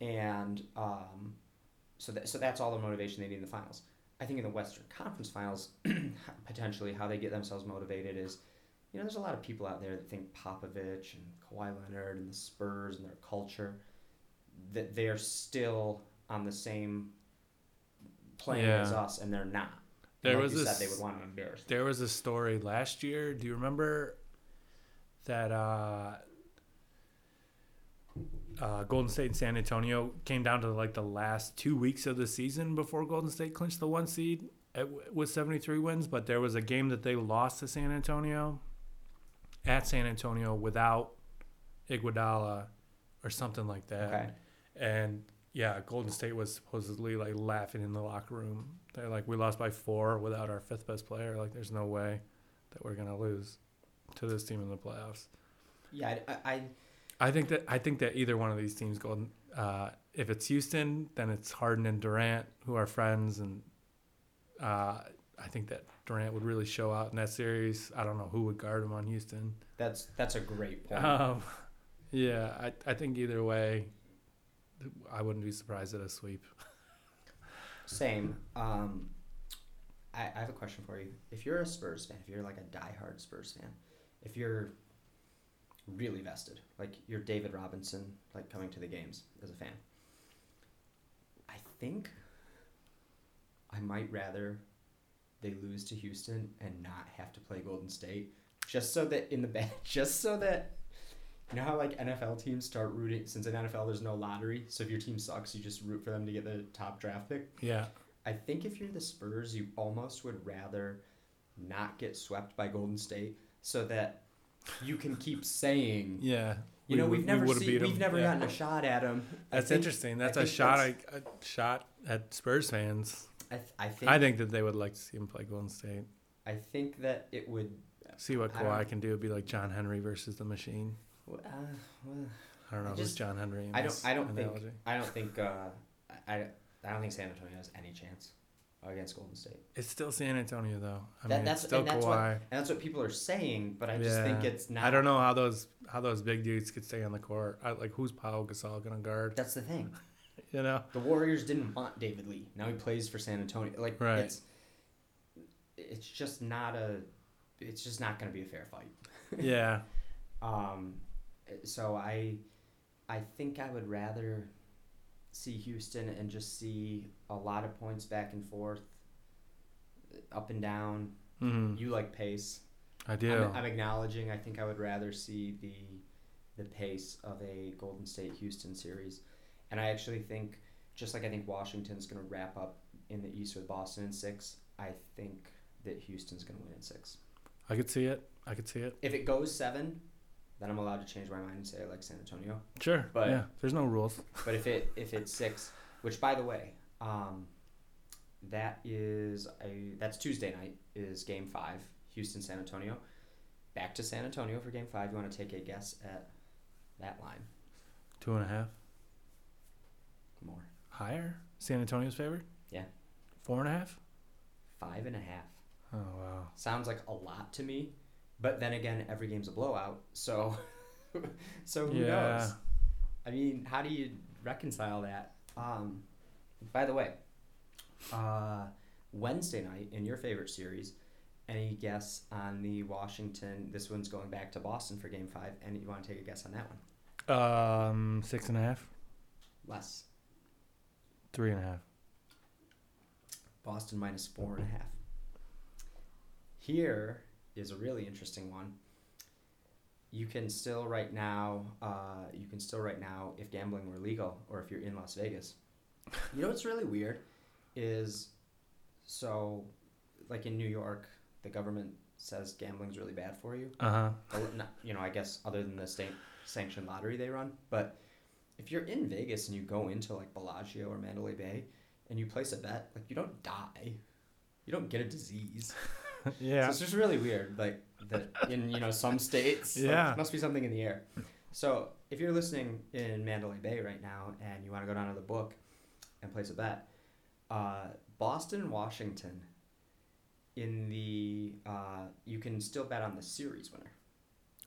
and um, so that so that's all the motivation they need in the finals. I think in the Western Conference Finals, potentially how they get themselves motivated is, you know, there's a lot of people out there that think Popovich and Kawhi Leonard and the Spurs and their culture, that they are still on the same plane as us, and they're not. There like was you this- said they would want to embarrass. them. There was a story last year. Do you remember that uh, uh, Golden State and San Antonio came down to like the last two weeks of the season before Golden State clinched the one seed at, with 73 wins? But there was a game that they lost to San Antonio at San Antonio without Iguodala or something like that. Okay. And yeah, Golden State was supposedly like laughing in the locker room. They're like, we lost by four without our fifth best player. Like, there's no way that we're gonna lose to this team in the playoffs. Yeah, I, I, I think that I think that either one of these teams, Golden, uh, if it's Houston, then it's Harden and Durant who are friends, and uh, I think that Durant would really show out in that series. I don't know who would guard him on Houston. that's that's a great point. Um, yeah, I I think either way, I wouldn't be surprised at a sweep. Same. Um, I, I have a question for you. If you're a Spurs fan, if you're like a diehard Spurs fan, if you're really vested, like you're David Robinson, like coming to the games as a fan, I think I might rather they lose to Houston and not have to play Golden State, just so that in the back, just so that. You know how like NFL teams start rooting since in NFL there's no lottery, so if your team sucks, you just root for them to get the top draft pick. Yeah, I think if you're the Spurs, you almost would rather not get swept by Golden State so that you can keep saying, yeah. you know, We- we've we never would've seen, we've never Yeah. gotten a shot at them. That's interesting. That's a shot. that's- I, a shot at Spurs fans. I, th- I think. I think that they would like to see him play Golden State. I think that it would. See what Kawhi can do. It'd be like John Henry versus the Machine. Uh, well, I don't I know who's just- John Henry. I don't. I don't think. I don't think. Uh, I. I don't think San Antonio has any chance against Golden State. It's still San Antonio though. I That- mean, that's- it's still and that's Kawhi. what- And that's what people are saying, but I just think it's not. I don't know how those how those big dudes could stay on the court. I, like who's Pau Gasol gonna guard? That's the thing. You know. The Warriors didn't want David Lee. Now he plays for San Antonio. Like Right. it's it's just not a it's just not going to be a fair fight. Yeah. Um so I I think I would rather see Houston and just see a lot of points back and forth up and down. hmm You like pace. I do. I'm, I'm acknowledging I think I would rather see the the pace of a Golden State Houston series. And I actually think just like I think Washington's going to wrap up in the East with Boston in 6, I think that Houston's going to win in 6. I could see it. I could see it. If it goes 7, then I'm allowed to change my mind and say I like San Antonio. Sure. But- yeah. There's no rules. But if it if it's 6, which by the way, um, that is a that's Tuesday night is game 5, Houston San Antonio. Back to San Antonio for game 5. You want to take a guess at that line? Two and a half. More. Higher. San Antonio's favored. Yeah. Four and a half. Five and a half. Oh wow. Sounds like a lot to me, but then again, every game's a blowout. So, so who Yeah. knows? I mean, how do you reconcile that? Um, by the way, uh, Wednesday night in your favorite series, Any guess on the Washington? This one's going back to Boston for Game Five. And you want to take a guess on that one? Um, six and a half, Less. three and a half. Boston minus four and a half. Here is a really interesting one. You can still right now, uh, you can still right now, if gambling were legal or if you're in Las Vegas. You know what's really weird is, so, like in New York, the government says gambling's really bad for you. Uh huh. You know, I guess other than the state sanctioned lottery they run. But if you're in Vegas and you go into like Bellagio or Mandalay Bay and you place a bet, like you don't die, you don't get a disease. So yeah. it's just really weird, like that in you know some states. like, Yeah. must be something in the air. So if you're listening in Mandalay Bay right now and you want to go down to the book and place a bet, uh, Boston, Washington. In the uh, you can still bet on the series winner,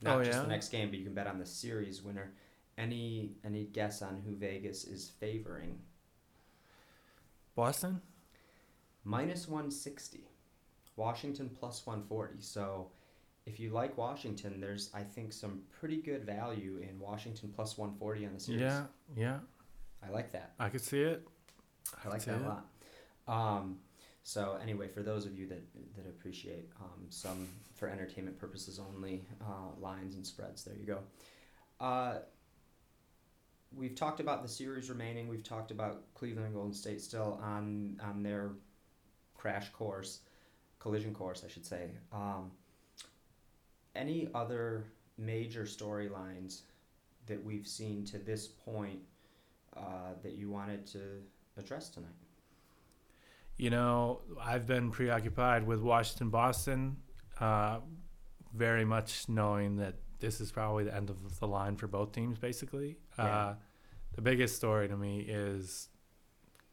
not Oh, just yeah? the next game, but you can bet on the series winner. Any any guess on who Vegas is favoring? Boston. minus 160 washington plus 140 so if you like washington there's i think some pretty good value in washington plus 140 on the series Yeah. Yeah. i like that I could see it. i like that it. a lot um, so anyway for those of you that that appreciate um, some for entertainment purposes only uh, lines and spreads there you go uh, we've talked about the series remaining we've talked about cleveland and golden state still on on their crash course collision course i should say um, any other major storylines that we've seen to this point uh, that you wanted to address tonight You know, I've been preoccupied with Washington, Boston, uh, very much knowing that this is probably the end of the line for both teams, basically. Yeah. Uh, the biggest story to me is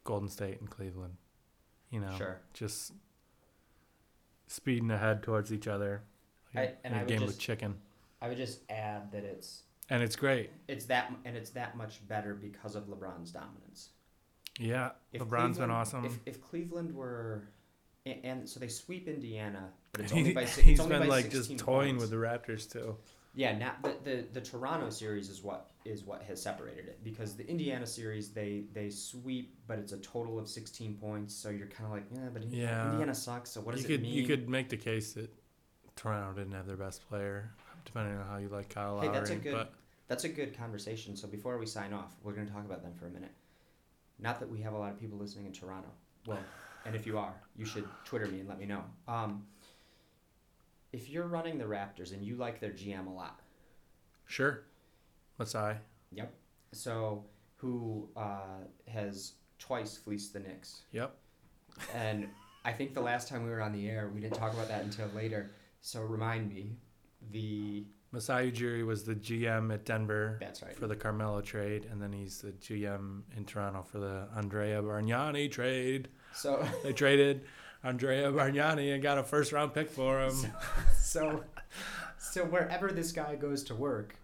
Golden State and Cleveland. You know, Sure. just speeding ahead towards each other. I- and I a would game just- of chicken. I would just add that it's And it's great. it's that and it's that much better because of LeBron's dominance. Yeah, If LeBron's been awesome. If, if Cleveland were, and, and so they sweep Indiana, but it's He- only by si- it's only been by like just toying points. with the Raptors too. Yeah, now the, the the Toronto series is what is what has separated it because the Indiana series they they sweep, but it's a total of sixteen points. So you're kind of like, yeah, but Yeah. Indiana sucks. So what does you it could mean? you could make the case that Toronto didn't have their best player, depending on how you like Kyle Lowry. Hey, that's a good- but That's a good conversation. So before we sign off, we're going to talk about them for a minute. Not that we have a lot of people listening in Toronto. Well, and if you are, you should Twitter me and let me know. Um, if you're running the Raptors and you like their GM a lot, sure, Masai. yep. So who uh, has twice fleeced the Knicks? Yep. And I think the last time we were on the air, we didn't talk about that until later. So remind me, the Masai Ujiri was the GM at Denver that's right. for the Carmelo trade, and then he's the GM in Toronto for the Andrea Bargnani trade. So They traded Andrea Bargnani and got a first round pick for him. so so wherever this guy goes to work,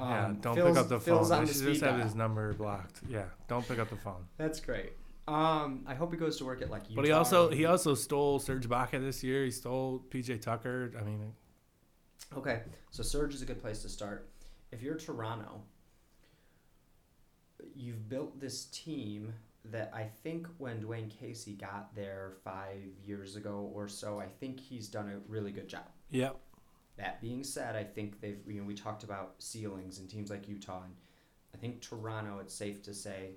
um, yeah, don't Phil's- pick up the Phil's phone. on We should just have dial. his number blocked. Yeah, don't pick up the phone. That's great. Um, I hope he goes to work at like. Utah But he also he also stole Serge Ibaka this year. He stole PJ Tucker. I mean, Okay, so Serge is a good place to start. If you're Toronto, you've built this team that I think when Dwane Casey got there five years ago or so, I think he's done a really good job. yep. That being said, I think they've you know we talked about ceilings and teams like Utah and I think Toronto it's safe to say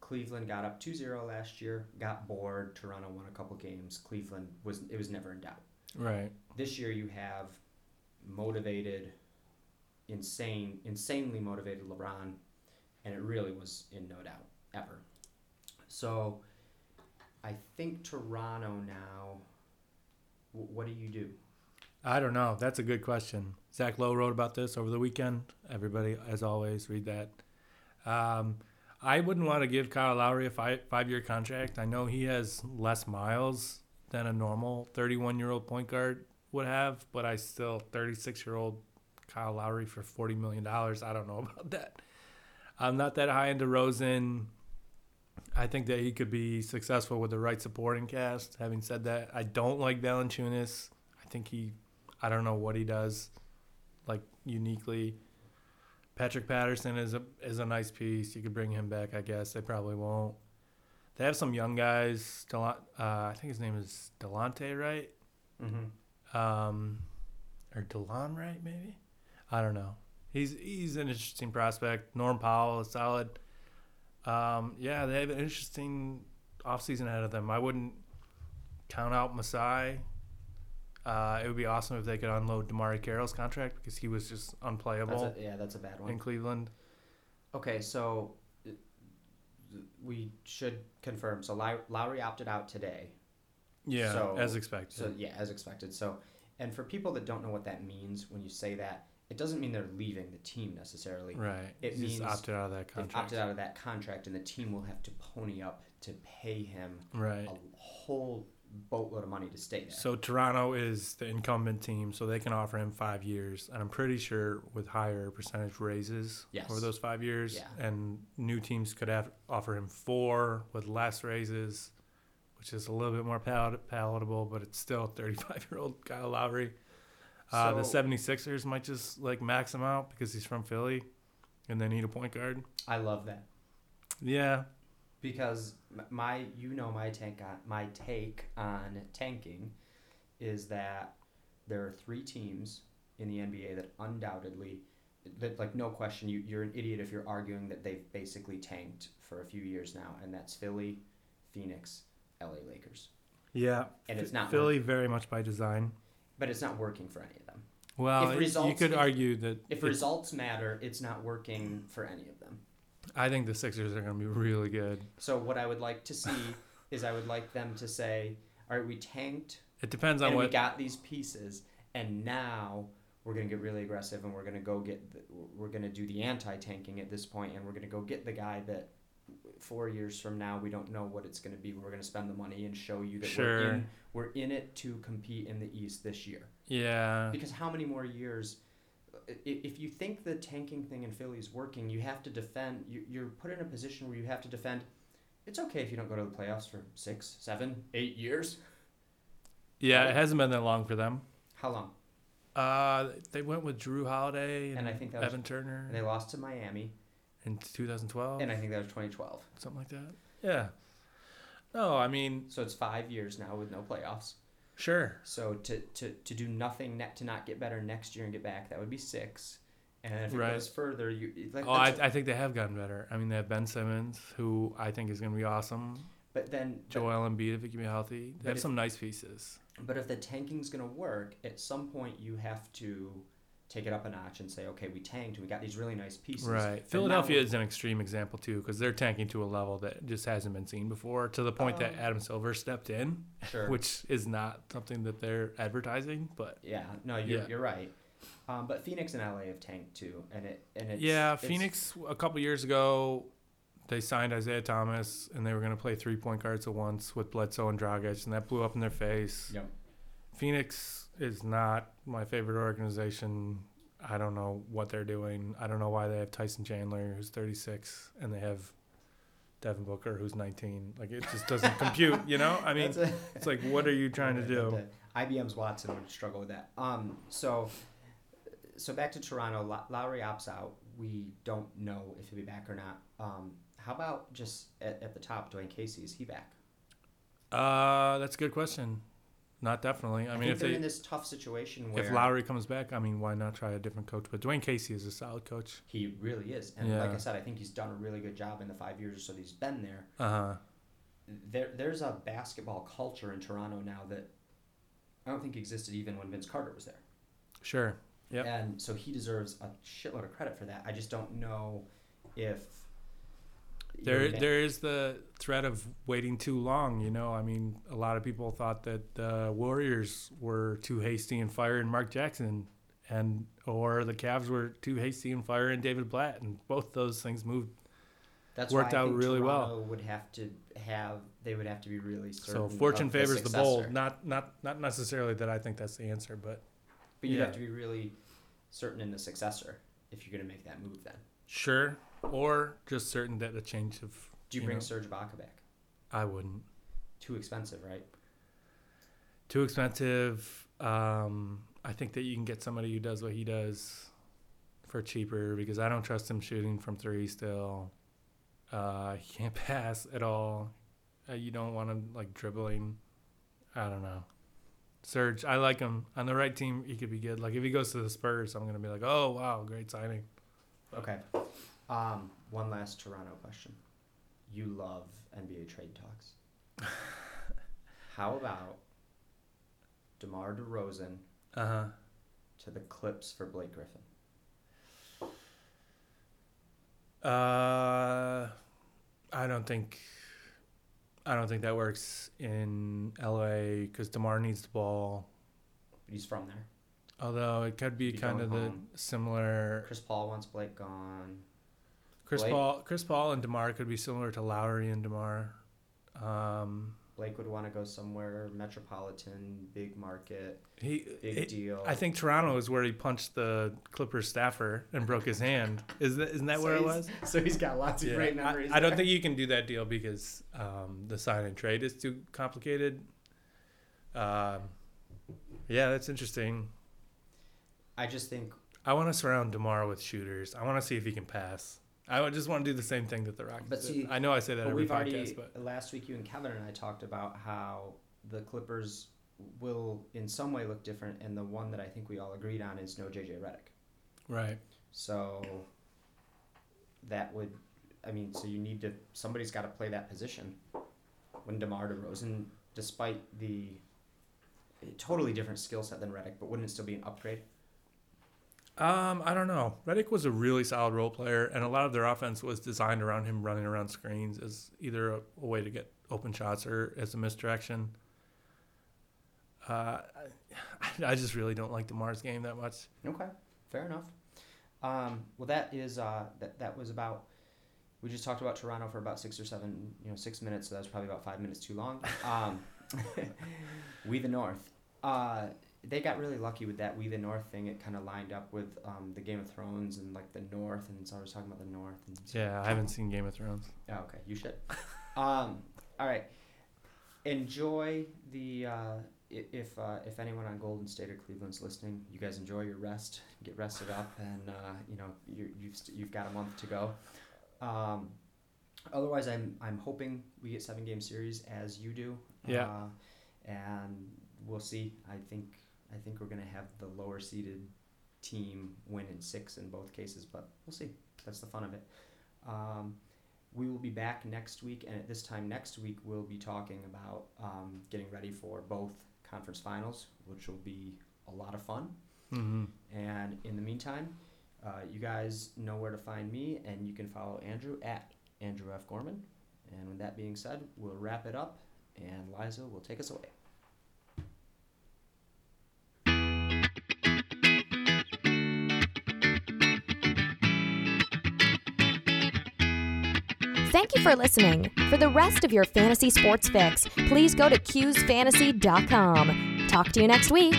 Cleveland got up 2-0 last year, got bored, Toronto won a couple games. Cleveland was it was never in doubt. Right. This year you have motivated insane insanely motivated LeBron and it really was in no doubt ever. So I think Toronto now wh- what do you do? I don't know. That's a good question. Zach Lowe wrote about this over the weekend. Everybody, as always, read that. Um, I wouldn't want to give Kyle Lowry a five five year contract. I know he has less miles than a normal 31 year old point guard would have, but I still 36 year old Kyle Lowry for 40 million dollars. I don't know about that. I'm not that high into Rosen. I think that he could be successful with the right supporting cast. Having said that, I don't like Valanciunas. I think he, I don't know what he does, like uniquely. Patrick Patterson is a is a nice piece. You could bring him back, I guess. They probably won't. They have some young guys. Delan- uh, I think his name is Delonte, right? Mm-hmm. Um, or Delon, right? Maybe. I don't know. He's he's an interesting prospect. Norm Powell is solid. Um, yeah, they have an interesting offseason ahead of them. I wouldn't count out Masai. Uh, it would be awesome if they could unload DeMarre Carroll's contract because he was just That's unplayable a, yeah, that's a bad one. in Cleveland. Okay, so we should confirm. So Lowry opted out today. Yeah, So- as expected. So yeah, as expected. So, and for people that don't know what that means, when you say that, it doesn't mean they're leaving the team necessarily. right. it He just means opted out of that contract. opted out of that contract, and the team will have to pony up to pay him Right. a whole boatload of money to stay there. So Toronto is the incumbent team, so they can offer him five years, and I'm pretty sure with higher percentage raises Yes. over those five years. Yeah. And new teams could have offer him four with less raises, which is a little bit more pal- palatable, but it's still 35 year old Kyle Lowry. Uh, the So- 76ers might just like max him out because he's from Philly, and they need a point guard. I love that. Yeah, because my you know my take on my take on tanking is that there are three teams in the NBA that undoubtedly that like no question you you're an idiot if you're arguing that they've basically tanked for a few years now and that's Philly, Phoenix, LA Lakers. yeah. And it's not Philly very much by design. But it's not working for any of them. Well, If it- you results- could if- argue that If results matter, it's not working for any of them. I think the Sixers are going to be really good. So what I would like to see is I would like them to say, all right, we tanked It depends on and we got these pieces, and now we're gonna get really aggressive, and we're gonna go get, the, we're gonna do the anti-tanking at this point, and we're gonna go get the guy that four years from now we don't know what it's gonna be. We're gonna spend the money and show you that we're in, we're in it to compete in the East this year. yeah. Because how many more years? If you think the tanking thing in Philly is working, you have to defend. you- You're put in a position where you have to defend. It's okay if you don't go to the playoffs for six, seven, eight years. Yeah, right? it hasn't been that long for them. How long? Uh, they went with Jrue Holiday and, And I think that was- Evan Turner And they lost to Miami, in 2012, and I think that was 2012. something like that. Yeah. No, I mean, So it's five years now with no playoffs. sure. So to, to, to do nothing net to not get better next year and get back, that would be six. And if it Right. goes further, you like. Oh, I, that's- I think they have gotten better. I mean, they have Ben Simmons, who I think is going to be awesome. but then, but, Joel Embiid, if he can be healthy. They But have if- some nice pieces. but if the tanking's gonna work, at some point you have to take it up a notch and say, okay, we tanked, we got these really nice pieces. Right. Philadelphia is an extreme example, too, because they're tanking to a level that just hasn't been seen before, to the point that Um, Adam Silver stepped in, Sure. which is not something that they're advertising, but. yeah. No, you're, Yeah. you're right. Um, but Phoenix and LA have tanked too, and it and it's yeah, it's- Phoenix a couple years ago, they signed Isaiah Thomas, and they were going to play three point guards at once with Bledsoe and Dragic, and that blew up in their face. Yep. Phoenix is not my favorite organization. I don't know what they're doing. I don't know why they have Tyson Chandler, who's 36, and they have Devin Booker, who's 19. Like it just doesn't compute, you know? I mean, a- it's like, what are you trying to do? IBM's Watson would struggle with that. Um, so, so back to Toronto. Low- Lowry opts out. We don't know if he'll be back or not. Um, how about just at, at the top, Dwane Casey? Is he back? Uh, that's a good question. Not definitely. I, mean, think if they're they in this tough situation where if Lowry comes back, I mean, why not try a different coach? But Dwane Casey is a solid coach. he really is, and like I said, I think he's done a really good job in the five years or so that he's been there. Uh huh. There, there's a basketball culture in Toronto now that I don't think existed even when Vince Carter was there. Sure. Yeah. And so he deserves a shitload of credit for that. I just don't know if There, there is the threat of waiting too long. You know, I mean, a lot of people thought that the Warriors were too hasty in firing Mark Jackson, and or the Cavs were too hasty in firing David Blatt, and both those things moved. that's worked out really well. Would have to have they would have to be really certain. So fortune favors the bold. Not, not, not necessarily that I think that's the answer, but But you yeah. have to be really certain in the successor if you're going to make that move. Then sure. Or just certain that a change of Do you, You bring know. Serge Ibaka back? I wouldn't. Too expensive, right? Too expensive. Um, I think that you can get somebody who does what he does for cheaper because I don't trust him shooting from three still. Uh, he can't pass at all. Uh, you don't want him like dribbling. I don't know. Serge, I like him on the right team. He could be good. Like if he goes to the Spurs, I'm gonna be like, oh wow, great signing. Okay. Um, one last Toronto question. You love NBA trade talks. How about DeMar DeRozan Uh huh. to the Clips for Blake Griffin? Uh, I don't think. I don't think that works in LA because Demar needs the ball. He's from there. Although it could be kind of going the similar. Chris Paul wants Blake gone. Chris Blake? Paul, Chris Paul and Demar could be similar to Lowry and Demar. Um, Blake would want to go somewhere metropolitan, big market, he, big it- deal. I think Toronto is where he punched the Clippers staffer and broke his hand. Is that isn't that So where it was? So he's got lots of Yeah, great I- memories. I, don't think you can do that deal because um, the sign and trade is too complicated. Um, yeah, that's interesting. I just think I want to surround Demar with shooters. I want to see if he can pass. I would just want to do the same thing that the Rockets But did. see, I know I say that every we've podcast, already but last week you and Kevin and I talked about how the Clippers will in some way look different, and the one that I think we all agreed on is no JJ Redick. right. So that would, I mean, so you need to somebody's got to play that position. When Demar Derozan, despite the totally different skill set than Redick, but wouldn't it still be an upgrade? Um, I don't know. Redick was a really solid role player, and a lot of their offense was designed around him running around screens as either a, a way to get open shots or as a misdirection. Uh, I, I just really don't like Demar's game that much. Okay, fair enough. Um, well, that is uh, that that was about. We just talked about Toronto for about six or seven, you know, six minutes. So that was probably about five minutes too long. Um, we the North. Uh, they got really lucky with that We the North thing. It kind of lined up with um, the Game of Thrones and like the North, and so I was talking about the North. And so- Yeah, I haven't seen Game of Thrones. Oh, okay, you should. um, all right. Enjoy the uh, if uh, if anyone on Golden State or Cleveland's listening, you guys enjoy your rest, get rested up, and uh, you know you, you've st- you've got a month to go. Um, otherwise, I'm I'm hoping we get seven game series as you do. Yeah. Uh, and we'll see. I think I think we're gonna have the lower seeded team win in six in both cases, but we'll see. That's the fun of it. Um, we will be back next week, and at this time next week, we'll be talking about um, getting ready for both conference finals, which will be a lot of fun. Mm-hmm. And in the meantime, uh, you guys know where to find me, and you can follow Andrew at Andrew F. Gorman. And with that being said, we'll wrap it up, and Liza will take us away. Thank you for listening. For the rest of your fantasy sports fix, please go to QsFantasy.com. Talk to you next week.